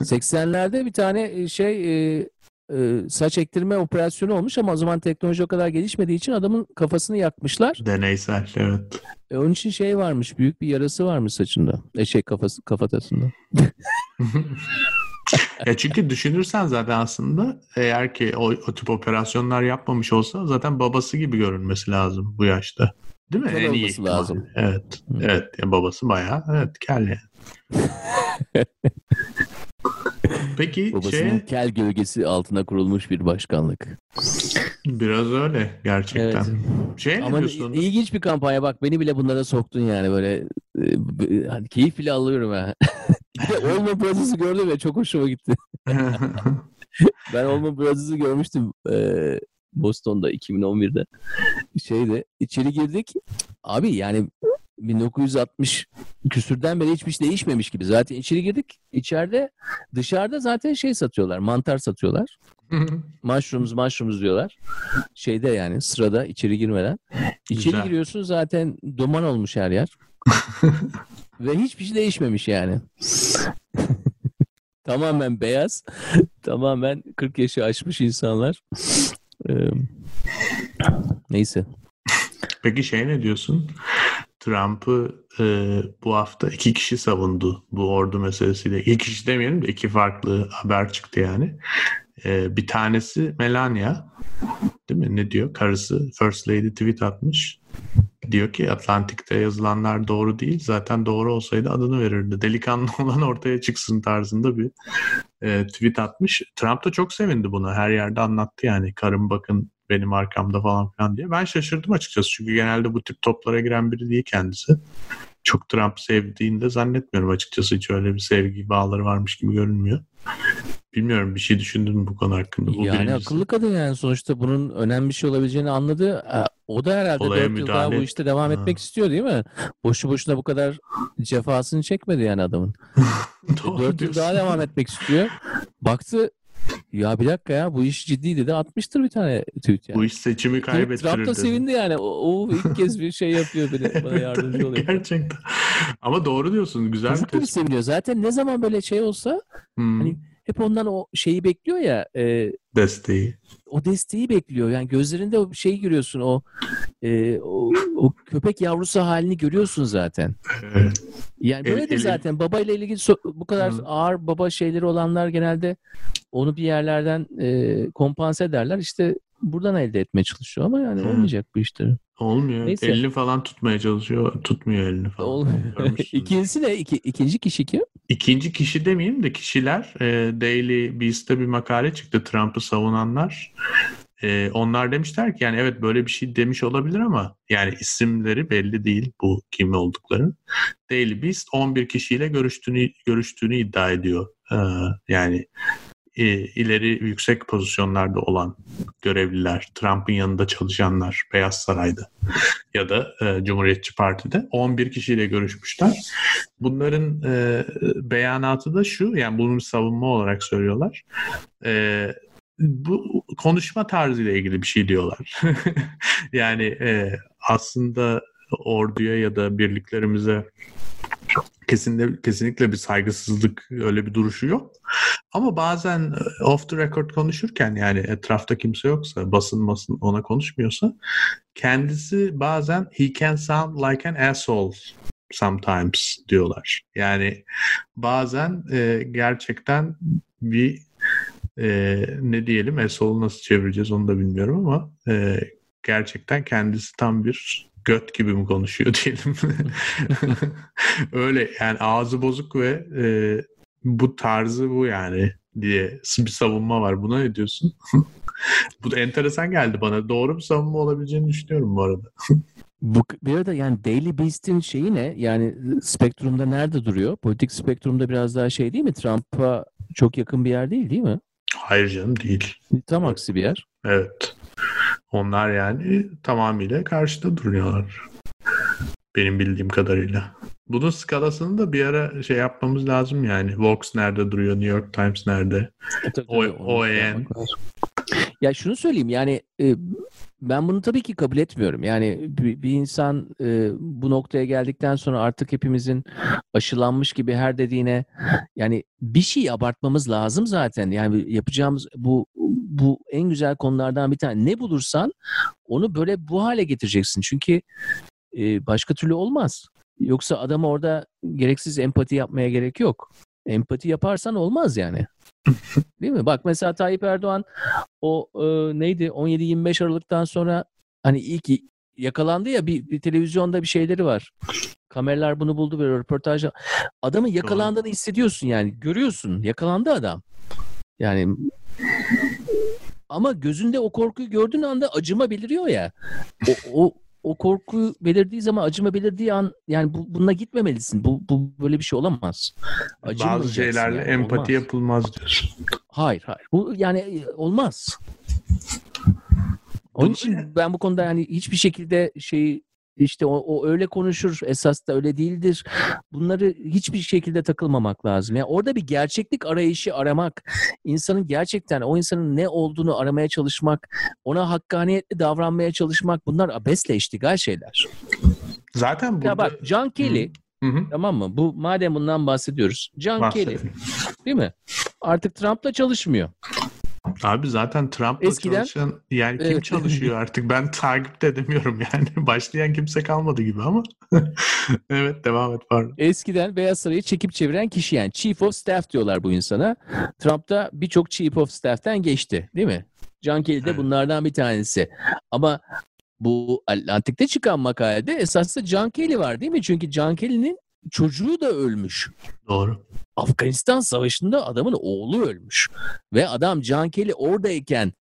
80'lerde bir tane e, şey e, e, saç ektirme operasyonu olmuş ama o zaman teknoloji o kadar gelişmediği için adamın kafasını yakmışlar. Deneysel evet. E, onun için şey varmış, büyük bir yarası varmış saçında. E, şey kafası, kafatasında. ya çünkü düşünürsen zaten aslında eğer ki o, o tip operasyonlar yapmamış olsa zaten babası gibi görünmesi lazım bu yaşta. Değil mi? En iyi olması lazım. Evet. Evet. Ya babası bayağı evet kel yani. Peki Babasının şey kel gölgesi altına kurulmuş bir başkanlık. biraz öyle gerçekten. Şey ne Ama diyorsun? ilginç bir kampanya bak beni bile bunlara soktun yani böyle e, b- hani keyif bile alıyorum ha. bir de Olma Brothers'ı gördüm ya çok hoşuma gitti. Ben Olma Brothers'ı görmüştüm e, Boston'da 2011'de. Şeyde içeri girdik. Abi yani 1960 küsürden beri hiçbir şey değişmemiş gibi. Zaten içeri girdik. İçeride dışarıda zaten şey satıyorlar. Mantar satıyorlar. Mushrooms mushrooms diyorlar. Şeyde yani sırada içeri girmeden. İçeri Güzel. giriyorsun zaten duman olmuş her yer. Ve hiçbir şey değişmemiş yani. tamamen beyaz. tamamen 40 yaşı aşmış insanlar. Ee, neyse. Peki şey ne diyorsun? Trump'ı e, bu hafta iki kişi savundu bu ordu meselesiyle. İlk kişi demeyelim de iki farklı haber çıktı yani. E, bir tanesi Melania. Değil mi? Ne diyor? Karısı First Lady tweet atmış. Diyor ki Atlantik'te yazılanlar doğru değil. Zaten doğru olsaydı adını verirdi. Delikanlı olan ortaya çıksın tarzında bir e, tweet atmış. Trump da çok sevindi buna. Her yerde anlattı yani. Karım bakın benim arkamda falan filan diye. Ben şaşırdım açıkçası. Çünkü genelde bu tip toplara giren biri değil kendisi. Çok Trump sevdiğini de zannetmiyorum açıkçası. Hiç öyle bir sevgi bağları varmış gibi görünmüyor. Bilmiyorum bir şey düşündün mü bu konu hakkında? Bu yani birincisi. akıllı kadın yani sonuçta bunun önemli bir şey olabileceğini anladı. E, O da herhalde Olaya 4 yıl daha müdahale bu işte devam Ha. etmek istiyor değil mi? Boşu boşuna bu kadar cefasını çekmedi yani adamın. Doğru 4 yıl daha devam etmek istiyor. Baktı ya bir dakika ya bu iş ciddi dedi atmıştır bir tane tweet yani. Bu iş seçimi Trump kaybettirir da dedi. sevindi yani. O, o ilk kez bir şey yapıyor beni, bana yardımcı oluyor. Gerçekten. Ama doğru diyorsun. Güzel bir Çocuk gibi tespit. seviniyor. Zaten ne zaman böyle şey olsa Hmm. Hani hep ondan o şeyi bekliyor ya e, Desteği. o desteği bekliyor. Yani gözlerinde o şeyi görüyorsun o e, o, o köpek yavrusu halini görüyorsun zaten. Yani El- böyle de zaten babayla ilgili so- bu kadar Hı. ağır baba şeyleri olanlar genelde onu bir yerlerden e, kompanse ederler. İşte buradan elde etmeye çalışıyor ama yani Hı. olmayacak bu işler. Olmuyor. Neyse. Elini falan tutmaya çalışıyor. Tutmuyor elini falan. Olmuyor. İkincisi ne? İki, ikinci kişi kim? İkinci kişi demeyeyim de kişiler e, Daily Beast'te bir makale çıktı Trump'ı savunanlar. E, onlar demişler ki yani evet böyle bir şey demiş olabilir ama yani isimleri belli değil bu kim oldukları. Daily Beast 11 kişiyle görüştüğünü görüştüğünü iddia ediyor. E, yani e, ileri yüksek pozisyonlarda olan görevliler, Trump'ın yanında çalışanlar Beyaz Saray'da ya da e, Cumhuriyetçi Parti'de 11 kişiyle görüşmüşler. Bunların e, beyanatı da şu, yani bunu savunma olarak söylüyorlar. E, bu konuşma tarzıyla ilgili bir şey diyorlar. yani e, aslında orduya ya da birliklerimize kesinlikle, kesinlikle bir saygısızlık öyle bir duruşu yok. Ama bazen e, off the record konuşurken yani etrafta kimse yoksa basın basın ona konuşmuyorsa kendisi bazen he can sound like an asshole sometimes diyorlar. Yani bazen e, gerçekten bir e, ne diyelim asshole nasıl çevireceğiz onu da bilmiyorum ama e, gerçekten kendisi tam bir göt gibi mi konuşuyor diyelim. Öyle yani ağzı bozuk ve e, bu tarzı bu yani diye bir savunma var. Buna ne diyorsun? bu da enteresan geldi bana. Doğru bir savunma olabileceğini düşünüyorum bu arada. Bu, bir arada yani Daily Beast'in şeyi ne? Yani spektrumda nerede duruyor? Politik spektrumda biraz daha şey değil mi? Trump'a çok yakın bir yer değil değil mi? Hayır canım değil. Tam aksi bir yer. Evet. Onlar yani tamamıyla karşıda duruyorlar. Benim bildiğim kadarıyla. Bunun skalasını da bir ara şey yapmamız lazım yani. Vox nerede duruyor, New York Times nerede? O- OAN. Ya şunu söyleyeyim yani e, ben bunu tabii ki kabul etmiyorum. Yani bir, insan e, bu noktaya geldikten sonra artık hepimizin aşılanmış gibi her dediğine yani bir şey abartmamız lazım zaten. Yani yapacağımız bu bu en güzel konulardan bir tane. Ne bulursan onu böyle bu hale getireceksin. Çünkü e, başka türlü olmaz. Yoksa adam orada gereksiz empati yapmaya gerek yok. Empati yaparsan olmaz yani. Değil mi? Bak mesela Tayyip Erdoğan o e, neydi 17-25 Aralık'tan sonra hani ilk yakalandı ya bir, bir televizyonda bir şeyleri var. Kameralar bunu buldu böyle röportaj. Adamın yakalandığını hissediyorsun yani. Görüyorsun. Yakalandı adam. Yani ama gözünde o korkuyu gördüğün anda acıma beliriyor ya. O, o, o korku belirdiği zaman acıma belirdiği an yani bu, bununla gitmemelisin. Bu, bu böyle bir şey olamaz. Bazı şeylerle yani, empati olmaz. yapılmaz diyorsun. Hayır hayır. Bu yani e, olmaz. Onun için ben bu konuda yani hiçbir şekilde şey işte o, o öyle konuşur esas da öyle değildir. Bunları hiçbir şekilde takılmamak lazım. Yani orada bir gerçeklik arayışı aramak, insanın gerçekten o insanın ne olduğunu aramaya çalışmak, ona hakkaniyetli davranmaya çalışmak bunlar abesle iştigal şeyler. Zaten burada... Ya bak John Kelly Hı hı. tamam mı? Bu madem bundan bahsediyoruz. John Kelly değil mi? Artık Trump'la çalışmıyor. Abi zaten Trump'la Eskiden- çalışan yani kim Evet. çalışıyor artık ben takip de edemiyorum yani. Başlayan kimse kalmadı gibi ama. evet devam et pardon. Eskiden Beyaz Saray'ı çekip çeviren kişi yani Chief of Staff diyorlar bu insana. Trump da birçok Chief of Staff'ten geçti değil mi? John Kelly de Evet. bunlardan bir tanesi. Ama bu Atlantik'te çıkan makalede esasında John Kelly var değil mi? Çünkü John Kelly'nin çocuğu da ölmüş. Doğru. Afganistan Savaşı'nda adamın oğlu ölmüş. Ve adam Kelly oradayken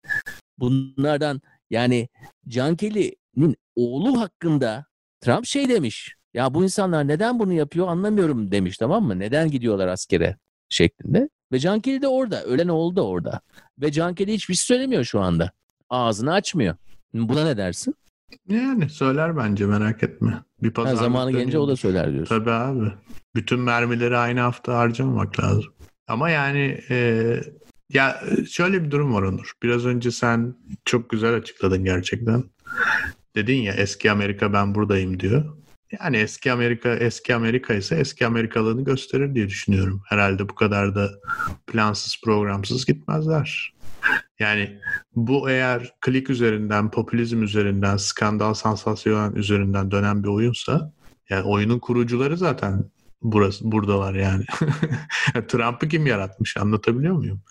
bunlardan yani John Kelly'nin oğlu hakkında Trump şey demiş. Ya bu insanlar neden bunu yapıyor anlamıyorum demiş tamam mı? Neden gidiyorlar askere şeklinde. Ve Kelly de orada. Ölen oğlu da orada. Ve Kelly hiçbir şey söylemiyor şu anda. Ağzını açmıyor. Buna ne dersin? Yani söyler bence merak etme. Bir Ha, pazarlık zamanı gelince o da söyler diyorsun. Tabii abi. Bütün mermileri aynı hafta harcamamak lazım. Ama yani e, ya şöyle bir durum var Onur. Biraz önce sen çok güzel açıkladın gerçekten. Dedin ya eski Amerika ben buradayım diyor. Yani eski Amerika eski Amerika ise eski Amerikalığını gösterir diye düşünüyorum. Herhalde bu kadar da plansız programsız gitmezler. Yani bu eğer klik üzerinden, popülizm üzerinden, skandal, sansasyon üzerinden dönen bir oyunsa yani oyunun kurucuları zaten burası buradalar yani. Trump'ı kim yaratmış anlatabiliyor muyum?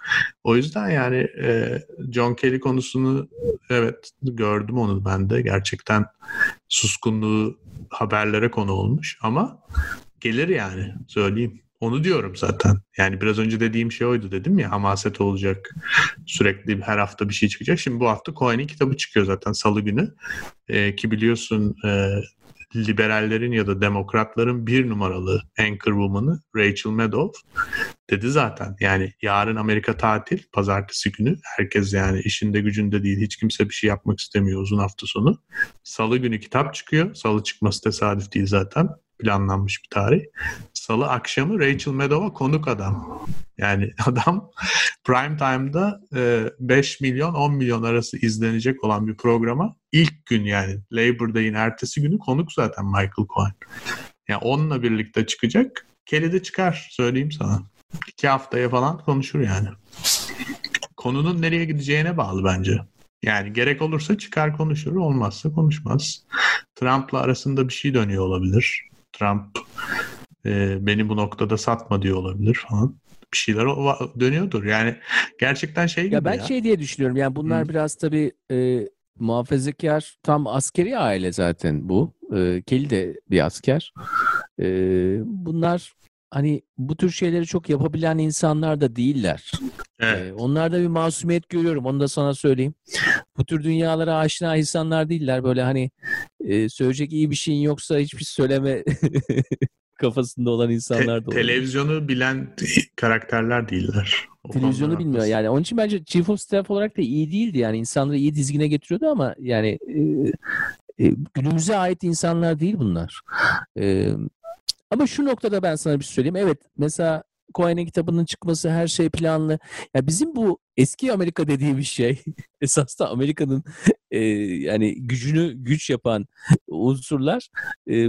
O yüzden yani e, John Kelly konusunu evet gördüm onu ben de gerçekten suskunluğu haberlere konu olmuş ama gelir yani söyleyeyim. Onu diyorum zaten. Yani biraz önce dediğim şey oydu dedim ya hamaset olacak. Sürekli her hafta bir şey çıkacak. Şimdi bu hafta Cohen'in kitabı çıkıyor zaten salı günü. Ee, ki biliyorsun e, liberallerin ya da demokratların bir numaralı anchor woman'ı Rachel Maddow dedi zaten. Yani yarın Amerika tatil, pazartesi günü. Herkes yani işinde gücünde değil, hiç kimse bir şey yapmak istemiyor uzun hafta sonu. Salı günü kitap çıkıyor. Salı çıkması tesadüf değil zaten. Planlanmış bir tarih. Salı akşamı Rachel Maddow'a konuk adam. Yani adam prime time'da 5 milyon 10 milyon arası izlenecek olan bir programa ilk gün yani Labor Day'in ertesi günü konuk zaten Michael Cohen. Yani onunla birlikte çıkacak. Kelly de çıkar söyleyeyim sana. İki haftaya falan konuşur yani. Konunun nereye gideceğine bağlı bence. Yani gerek olursa çıkar konuşur, olmazsa konuşmaz. Trump'la arasında bir şey dönüyor olabilir. Trump e, beni bu noktada satma diyor olabilir falan. Bir şeyler dönüyordur. Yani gerçekten şey gibi ya. Ben ya. şey diye düşünüyorum. Yani bunlar Hı. biraz tabii e, muhafazakar tam askeri aile zaten bu. E, Kelly de bir asker. E, bunlar hani bu tür şeyleri çok yapabilen insanlar da değiller. Evet. Ee, onlarda bir masumiyet görüyorum. Onu da sana söyleyeyim. Bu tür dünyalara aşina insanlar değiller. Böyle hani e, söyleyecek iyi bir şeyin yoksa hiçbir söyleme kafasında olan insanlar da oluyor. Televizyonu bilen karakterler değiller. O Televizyonu bilmiyor yani. Onun için bence Chief of Staff olarak da iyi değildi. Yani insanları iyi dizgine getiriyordu ama yani e, e, günümüze ait insanlar değil bunlar. E, ama şu noktada ben sana bir şey söyleyeyim. Evet mesela Cohen'in kitabının çıkması her şey planlı. Ya bizim bu eski Amerika dediğimiz şey esas da Amerika'nın e, yani gücünü güç yapan unsurlar e,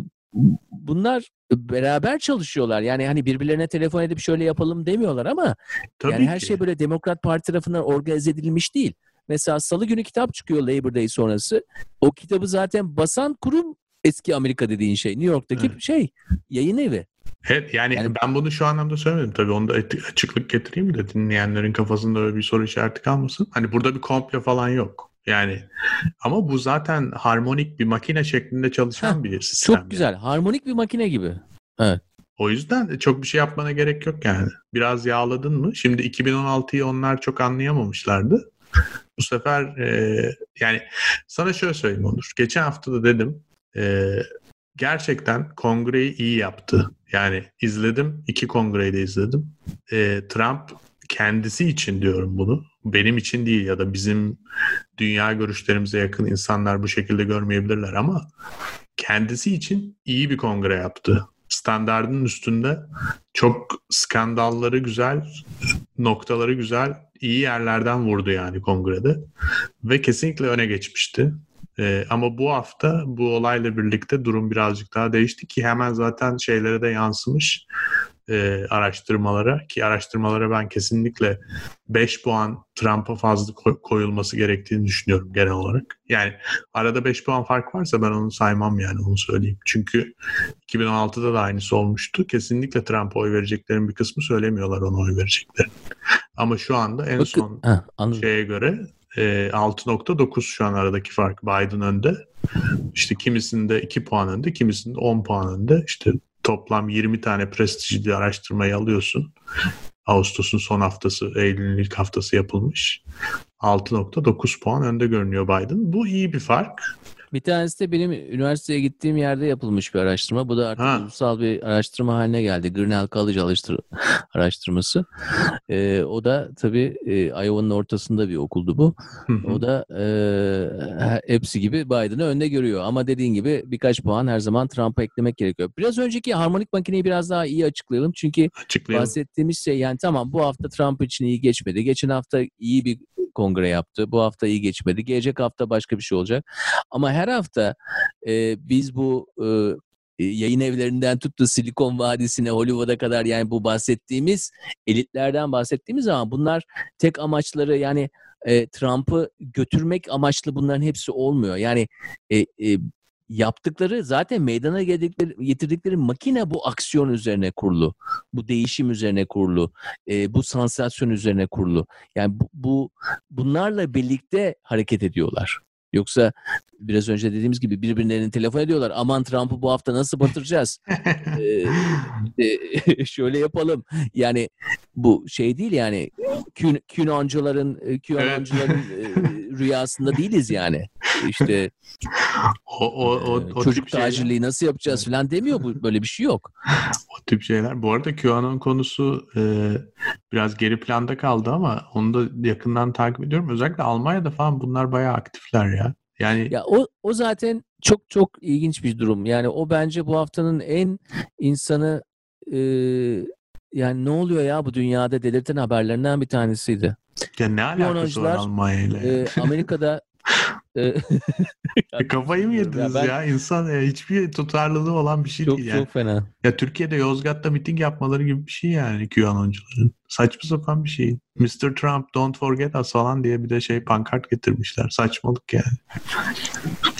bunlar beraber çalışıyorlar. Yani hani birbirlerine telefon edip şöyle yapalım demiyorlar ama Tabii yani her şey böyle Demokrat Parti tarafından organize edilmiş değil. Mesela salı günü kitap çıkıyor Labor Day sonrası. O kitabı zaten basan kurum eski Amerika dediğin şey. New York'taki evet. şey yayın evi. Evet yani, yani ben bunu şu anlamda söylemedim tabii onu da açıklık getireyim de dinleyenlerin kafasında öyle bir soru işareti kalmasın. Hani burada bir komple falan yok. Yani ama bu zaten harmonik bir makine şeklinde çalışan bir sistem. Çok güzel. Harmonik bir makine gibi. Evet. O yüzden çok bir şey yapmana gerek yok yani. Biraz yağladın mı? Şimdi 2016'yı onlar çok anlayamamışlardı. Bu sefer e, yani sana şöyle söyleyeyim Onur. Geçen hafta da dedim e, gerçekten kongreyi iyi yaptı. Yani izledim. iki kongreyi de izledim. E, Trump kendisi için diyorum bunu. Benim için değil ya da bizim dünya görüşlerimize yakın insanlar bu şekilde görmeyebilirler ama kendisi için iyi bir kongre yaptı. Standardın üstünde çok skandalları güzel, noktaları güzel, iyi yerlerden vurdu yani kongrede. Ve kesinlikle öne geçmişti. Ee, ama bu hafta bu olayla birlikte durum birazcık daha değişti ki hemen zaten şeylere de yansımış e, araştırmalara ki araştırmalara ben kesinlikle 5 puan Trump'a fazla koyulması gerektiğini düşünüyorum genel olarak. Yani arada 5 puan fark varsa ben onu saymam yani onu söyleyeyim. Çünkü 2016'da da aynısı olmuştu. Kesinlikle Trump'a oy vereceklerin bir kısmı söylemiyorlar ona oy vereceklerini. Ama şu anda en son heh, şeye göre e, 6.9 şu an aradaki fark Biden önde. İşte kimisinde 2 puan önde, kimisinde 10 puan önde. İşte toplam 20 tane prestijli araştırmayı alıyorsun. Ağustos'un son haftası, Eylül'ün ilk haftası yapılmış. 6.9 puan önde görünüyor Biden. Bu iyi bir fark. Bir tanesi de benim üniversiteye gittiğim yerde yapılmış bir araştırma. Bu da artık ha. ulusal bir araştırma haline geldi. Grinnell College alıştır araştırması. Ee, o da tabii e, Iowa'nın ortasında bir okuldu bu. o da e, hepsi gibi Biden'ı önde görüyor. Ama dediğin gibi birkaç puan her zaman Trump'a eklemek gerekiyor. Biraz önceki harmonik makineyi biraz daha iyi açıklayalım. Çünkü açıklayalım. bahsettiğimiz şey yani tamam bu hafta Trump için iyi geçmedi. Geçen hafta iyi bir kongre yaptı. Bu hafta iyi geçmedi. Gelecek hafta başka bir şey olacak. Ama her hafta e, biz bu e, e, yayın evlerinden tuttu Silikon Vadisi'ne Hollywood'a kadar yani bu bahsettiğimiz elitlerden bahsettiğimiz zaman bunlar tek amaçları yani e, Trump'ı götürmek amaçlı bunların hepsi olmuyor. Yani e, e, yaptıkları zaten meydana geldikleri, getirdikleri makine bu aksiyon üzerine kurulu. Bu değişim üzerine kurulu. E, bu sansasyon üzerine kurulu. Yani bu, bu bunlarla birlikte hareket ediyorlar. Yoksa biraz önce dediğimiz gibi birbirlerine telefon ediyorlar. Aman Trump'ı bu hafta nasıl batıracağız? ee, şöyle yapalım. Yani bu şey değil yani QAnoncuların QAnoncuların evet. rüyasında değiliz yani. İşte o, o, o, o çocuk tacirliği şeyler. nasıl yapacağız falan demiyor bu böyle bir şey yok. O tip şeyler. Bu arada QAnon konusu e, biraz geri planda kaldı ama onu da yakından takip ediyorum. Özellikle Almanya'da falan bunlar bayağı aktifler ya. Yani ya o o zaten çok çok ilginç bir durum. Yani o bence bu haftanın en insanı e, yani ne oluyor ya bu dünyada delirten haberlerinden bir tanesiydi. Ya ne alakası var Almanya ile? E, Amerika'da e, Kafayı mı yediniz ya? Ben, ya? İnsan ya, hiçbir tutarlılığı olan bir şey çok, değil. Yani. Çok fena. Ya Türkiye'de Yozgat'ta miting yapmaları gibi bir şey yani QAnoncuların. Saçma sapan bir şey. Mr. Trump don't forget us falan diye bir de şey pankart getirmişler. Saçmalık yani.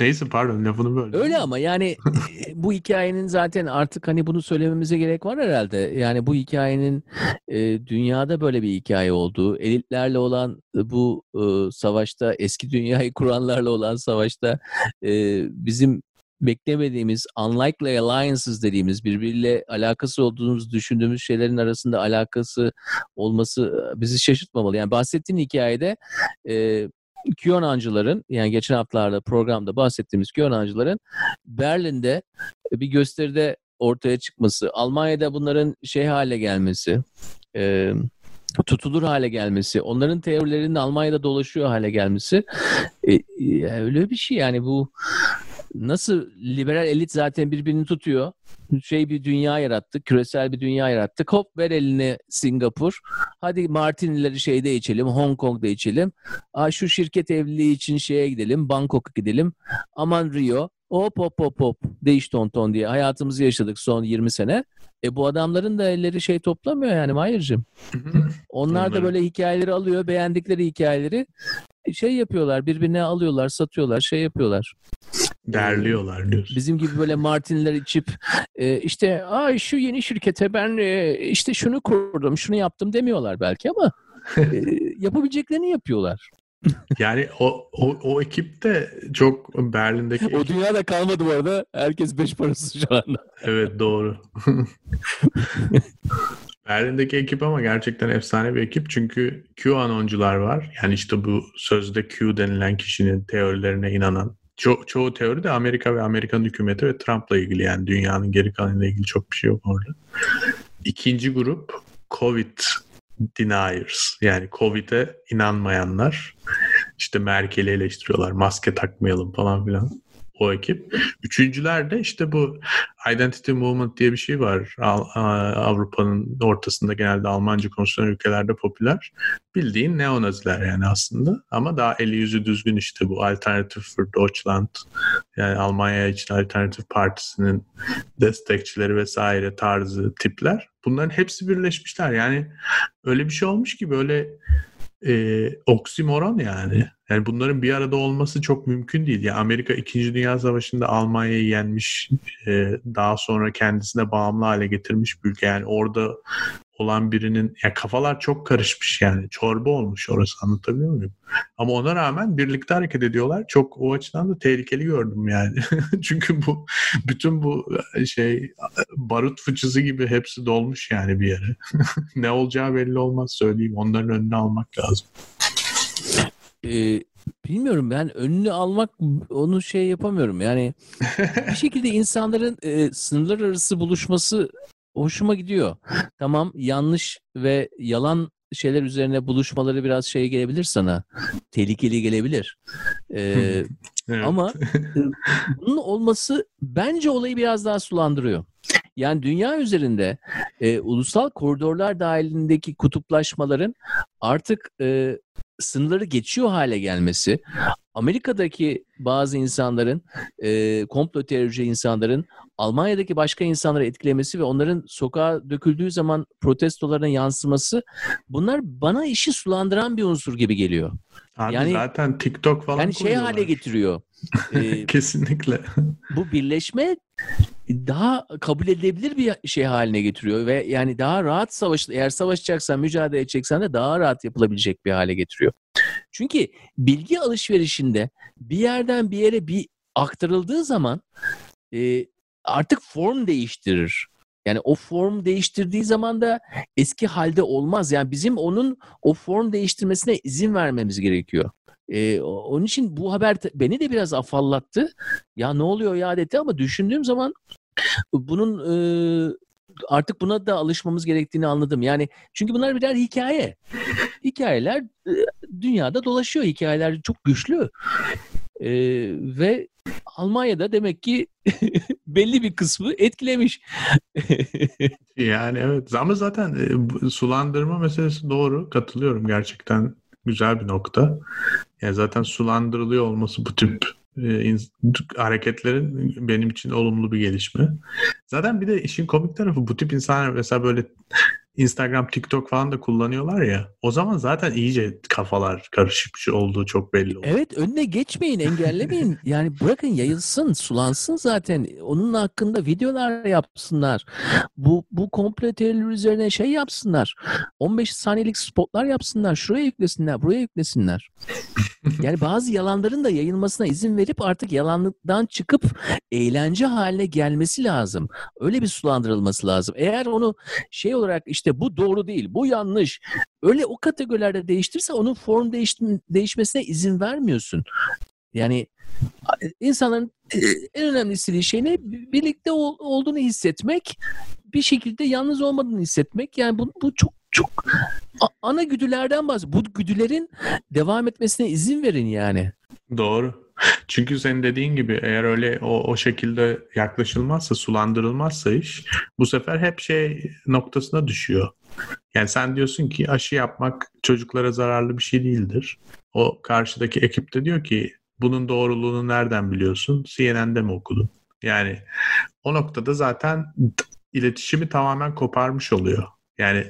Neyse pardon lafını böyle. Öyle ama yani bu hikayenin zaten artık hani bunu söylememize gerek var herhalde. Yani bu hikayenin e, dünyada böyle bir hikaye olduğu, elitlerle olan bu e, savaşta, eski dünyayı kuranlarla olan savaşta e, bizim beklemediğimiz unlikely alliances dediğimiz birbiriyle alakası olduğumuz düşündüğümüz şeylerin arasında alakası olması bizi şaşırtmamalı. Yani bahsettiğin hikayede e, QAnoncıların yani geçen haftalarda programda bahsettiğimiz QAnoncıların Berlin'de bir gösteride ortaya çıkması, Almanya'da bunların şey hale gelmesi, e, tutulur hale gelmesi, onların teorilerinin Almanya'da dolaşıyor hale gelmesi e, e, öyle bir şey. Yani bu nasıl liberal elit zaten birbirini tutuyor şey bir dünya yarattık, küresel bir dünya yarattık. Hop ver eline Singapur. Hadi Martinleri şeyde içelim, Hong Kong'da içelim. Aa, şu şirket evliliği için şeye gidelim, Bangkok'a gidelim. Aman Rio. Hop hop hop hop. Değiş ton ton diye hayatımızı yaşadık son 20 sene. E bu adamların da elleri şey toplamıyor yani Mahir'cim. Onlar da böyle hikayeleri alıyor, beğendikleri hikayeleri şey yapıyorlar, birbirine alıyorlar, satıyorlar, şey yapıyorlar. Derliyorlar diyorsun. Bizim gibi böyle Martinler içip e, işte ay şu yeni şirkete ben e, işte şunu kurdum, şunu yaptım demiyorlar belki ama e, yapabileceklerini yapıyorlar. yani o, o, o ekip de çok Berlin'deki... o dünyada kalmadı bu arada. Herkes beş parası şu anda. evet doğru. Berlin'deki ekip ama gerçekten efsane bir ekip. Çünkü QAnoncular var. Yani işte bu sözde Q denilen kişinin teorilerine inanan. Ço- çoğu teori de Amerika ve Amerikan hükümeti ve Trump'la ilgili. Yani dünyanın geri kalanıyla ilgili çok bir şey yok orada. İkinci grup Covid deniers. Yani Covid'e inanmayanlar. İşte Merkel'i eleştiriyorlar. Maske takmayalım falan filan o ekip. Üçüncüler de işte bu Identity Movement diye bir şey var. Avrupa'nın ortasında genelde Almanca konuşulan ülkelerde popüler. Bildiğin neonaziler yani aslında. Ama daha eli yüzü düzgün işte bu Alternative for Deutschland yani Almanya için Alternative Partisi'nin destekçileri vesaire tarzı tipler. Bunların hepsi birleşmişler. Yani öyle bir şey olmuş ki böyle e, oksimoron yani. Yani bunların bir arada olması çok mümkün değil. Yani Amerika 2. Dünya Savaşı'nda Almanya'yı yenmiş, e, daha sonra kendisine bağımlı hale getirmiş bir ülke. Yani orada olan birinin ya kafalar çok karışmış yani çorba olmuş orası anlatabiliyor muyum? Ama ona rağmen birlikte hareket ediyorlar. Çok o açıdan da tehlikeli gördüm yani. Çünkü bu bütün bu şey barut fıçısı gibi hepsi dolmuş yani bir yere. ne olacağı belli olmaz söyleyeyim. Onların önüne almak lazım. Ee, bilmiyorum ben önünü almak onu şey yapamıyorum. Yani bir şekilde insanların e, sınırlar arası buluşması hoşuma gidiyor. Tamam yanlış ve yalan şeyler üzerine buluşmaları biraz şey gelebilir sana. Tehlikeli gelebilir. Ee, evet. Ama bunun olması bence olayı biraz daha sulandırıyor. Yani dünya üzerinde e, ulusal koridorlar dahilindeki kutuplaşmaların artık e, sınırları geçiyor hale gelmesi, Amerika'daki bazı insanların, e, komplo terörcü insanların Almanya'daki başka insanları etkilemesi ve onların sokağa döküldüğü zaman protestolarına yansıması bunlar bana işi sulandıran bir unsur gibi geliyor. Abi yani zaten TikTok falan Yani şey hale getiriyor. e, Kesinlikle. Bu birleşme daha kabul edilebilir bir şey haline getiriyor ve yani daha rahat savaş eğer savaşacaksan mücadele edeceksen de daha rahat yapılabilecek bir hale getiriyor. Çünkü bilgi alışverişinde bir yerden bir yere bir aktarıldığı zaman e, artık form değiştirir. Yani o form değiştirdiği zaman da eski halde olmaz. Yani bizim onun o form değiştirmesine izin vermemiz gerekiyor. Ee, onun için bu haber beni de biraz afallattı. Ya ne oluyor ya dedi ama düşündüğüm zaman bunun e, artık buna da alışmamız gerektiğini anladım. Yani çünkü bunlar birer hikaye. Hikayeler e, dünyada dolaşıyor. Hikayeler çok güçlü. E, ve Almanya'da demek ki belli bir kısmı etkilemiş. yani evet ama zaten e, sulandırma meselesi doğru. Katılıyorum gerçekten güzel bir nokta. Yani zaten sulandırılıyor olması bu tip e, hareketlerin benim için olumlu bir gelişme. Zaten bir de işin komik tarafı bu tip insanlar mesela böyle Instagram, TikTok falan da kullanıyorlar ya. O zaman zaten iyice kafalar karışmış olduğu çok belli oluyor. Evet önüne geçmeyin, engellemeyin. yani bırakın yayılsın, sulansın zaten. Onun hakkında videolar yapsınlar. Bu bu komple terör üzerine şey yapsınlar. 15 saniyelik spotlar yapsınlar. Şuraya yüklesinler, buraya yüklesinler. yani bazı yalanların da yayılmasına izin verip artık yalanlıktan çıkıp eğlence haline gelmesi lazım. Öyle bir sulandırılması lazım. Eğer onu şey olarak işte işte bu doğru değil, bu yanlış. Öyle o kategorilerde değiştirse onun form değiş, değişmesine izin vermiyorsun. Yani insanların e, en önemli istediği şey ne? Birlikte olduğunu hissetmek, bir şekilde yalnız olmadığını hissetmek. Yani bu, bu çok çok ana güdülerden bahsediyor. Bu güdülerin devam etmesine izin verin yani. Doğru. Çünkü senin dediğin gibi eğer öyle o, o şekilde yaklaşılmazsa, sulandırılmazsa iş bu sefer hep şey noktasına düşüyor. Yani sen diyorsun ki aşı yapmak çocuklara zararlı bir şey değildir. O karşıdaki ekip de diyor ki bunun doğruluğunu nereden biliyorsun? CNN'de mi okudun? Yani o noktada zaten iletişimi tamamen koparmış oluyor. Yani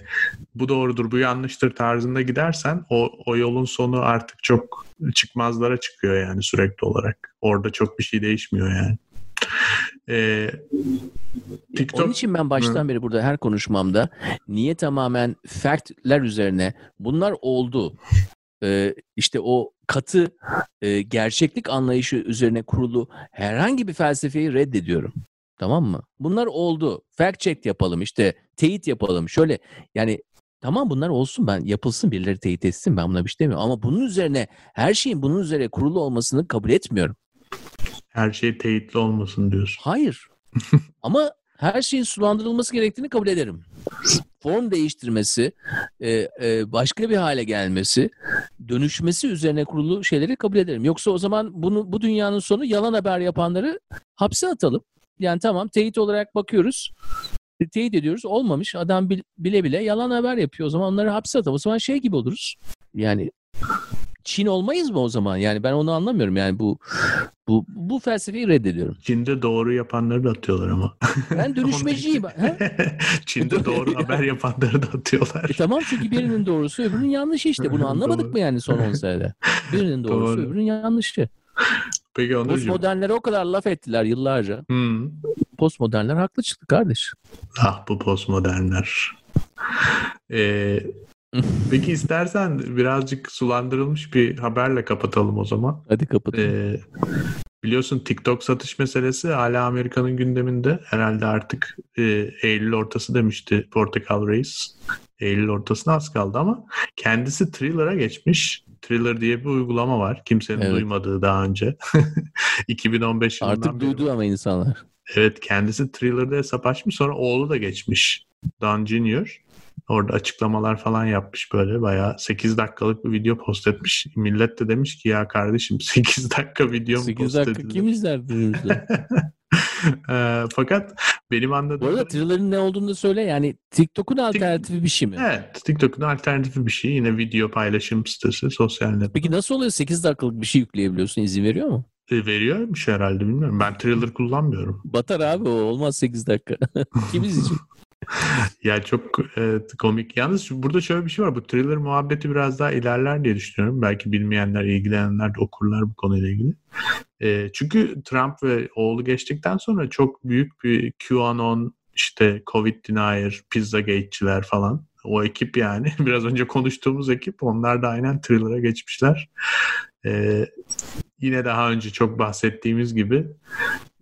bu doğrudur, bu yanlıştır tarzında gidersen o, o yolun sonu artık çok çıkmazlara çıkıyor yani sürekli olarak. Orada çok bir şey değişmiyor yani. Ee, TikTok... Onun için ben baştan Hı. beri burada her konuşmamda niye tamamen factler üzerine bunlar oldu. Ee, işte o katı e, gerçeklik anlayışı üzerine kurulu herhangi bir felsefeyi reddediyorum. Tamam mı? Bunlar oldu. Fact check yapalım işte teyit yapalım. Şöyle yani tamam bunlar olsun ben yapılsın birileri teyit etsin ben buna bir şey demiyorum. Ama bunun üzerine her şeyin bunun üzerine kurulu olmasını kabul etmiyorum. Her şey teyitli olmasın diyorsun. Hayır. Ama her şeyin sulandırılması gerektiğini kabul ederim. Form değiştirmesi, e, e, başka bir hale gelmesi, dönüşmesi üzerine kurulu şeyleri kabul ederim. Yoksa o zaman bunu bu dünyanın sonu yalan haber yapanları hapse atalım. Yani tamam teyit olarak bakıyoruz. Teyit ediyoruz. Olmamış. Adam bile bile yalan haber yapıyor. O zaman onları hapse atalım. O zaman şey gibi oluruz. Yani Çin olmayız mı o zaman? Yani ben onu anlamıyorum. Yani bu bu bu felsefeyi reddediyorum. Çin'de doğru yapanları da atıyorlar ama. Ben dönüşmeciyim. Çin'de doğru haber yapanları da atıyorlar. E tamam çünkü birinin doğrusu öbürünün yanlışı işte. Bunu anlamadık mı yani son 10 senede? Birinin doğrusu doğru. öbürünün yanlışı. Peki Onurcuğum. Postmodernlere o kadar laf ettiler yıllarca. Hmm. Postmodernler haklı çıktı kardeş. Ah bu postmodernler. Ee, peki istersen birazcık sulandırılmış bir haberle kapatalım o zaman. Hadi kapatalım. Ee, biliyorsun TikTok satış meselesi hala Amerika'nın gündeminde. Herhalde artık e, Eylül ortası demişti Portakal Reis. Eylül ortasına az kaldı ama kendisi Thriller'a geçmiş. Thriller diye bir uygulama var. Kimsenin evet. duymadığı daha önce. 2015 yılından Artık duydu var. ama insanlar. Evet kendisi Thriller'da hesap açmış sonra oğlu da geçmiş. Don Junior. Orada açıklamalar falan yapmış böyle bayağı 8 dakikalık bir video post etmiş. Millet de demiş ki ya kardeşim 8 dakika video mu 8 post dakika kim izler e, fakat benim anladığım... Bu arada Thriller'ın ne olduğunu da söyle. Yani TikTok'un alternatifi bir şey mi? Evet. TikTok'un alternatifi bir şey. Yine video paylaşım sitesi, sosyal net. Peki nasıl oluyor? 8 dakikalık bir şey yükleyebiliyorsun. İzin veriyor mu? E, veriyormuş herhalde bilmiyorum. Ben Thriller kullanmıyorum. Batar abi o. Olmaz 8 dakika. Kim izleyecek? ya çok e, komik. Yalnız burada şöyle bir şey var. Bu thriller muhabbeti biraz daha ilerler diye düşünüyorum. Belki bilmeyenler, ilgilenenler de okurlar bu konuyla ilgili. E, çünkü Trump ve oğlu geçtikten sonra çok büyük bir QAnon, işte Covid denier, pizza gate'çiler falan. O ekip yani. Biraz önce konuştuğumuz ekip. Onlar da aynen thriller'a geçmişler. E, yine daha önce çok bahsettiğimiz gibi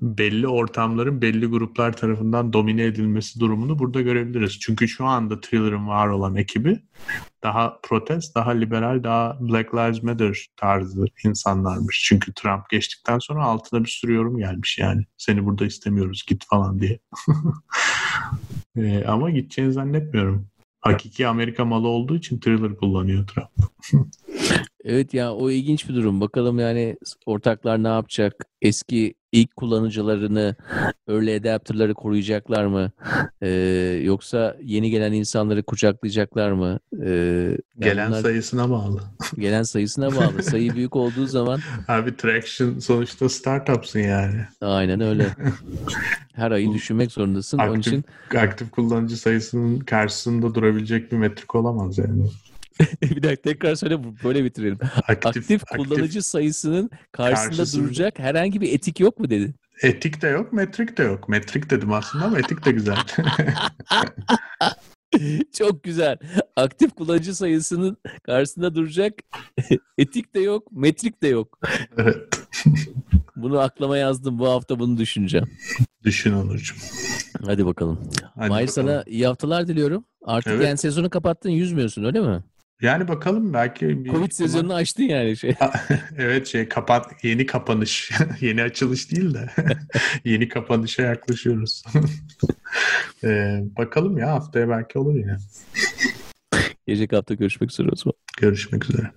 belli ortamların belli gruplar tarafından domine edilmesi durumunu burada görebiliriz. Çünkü şu anda Thriller'ın var olan ekibi daha protest, daha liberal, daha Black Lives Matter tarzı insanlarmış. Çünkü Trump geçtikten sonra altına bir sürü yorum gelmiş yani. Seni burada istemiyoruz git falan diye. ee, ama gideceğini zannetmiyorum. Hakiki Amerika malı olduğu için Thriller kullanıyor Trump. evet ya o ilginç bir durum. Bakalım yani ortaklar ne yapacak? Eski ilk kullanıcılarını, early adapter'ları koruyacaklar mı? Ee, yoksa yeni gelen insanları kucaklayacaklar mı? Ee, gelen bunlar... sayısına bağlı. Gelen sayısına bağlı. Sayı büyük olduğu zaman... Abi Traction sonuçta startupsın yani. Aynen öyle. Her ayı düşünmek zorundasın. Aktif, Onun için... aktif kullanıcı sayısının karşısında durabilecek bir metrik olamaz yani. bir dakika tekrar söyle böyle bitirelim. Aktif, aktif kullanıcı aktif, sayısının karşısında, karşısında duracak herhangi bir etik yok mu dedi? Etik de yok, metrik de yok. Metrik dedim aslında ama etik de güzel. Çok güzel. Aktif kullanıcı sayısının karşısında duracak etik de yok, metrik de yok. Evet. Bunu aklıma yazdım. Bu hafta bunu düşüneceğim. Düşün Onurcuğum. Hadi bakalım. Hadi Mahir bakalım. sana iyi haftalar diliyorum. Artık evet. yani sezonu kapattın yüzmüyorsun öyle mi? Yani bakalım belki bir Covid sezonunu açtın yani şey. evet şey kapat yeni kapanış. yeni açılış değil de yeni kapanışa yaklaşıyoruz. ee, bakalım ya haftaya belki olur yine. Gelecek hafta görüşmek üzere o zaman. Görüşmek üzere.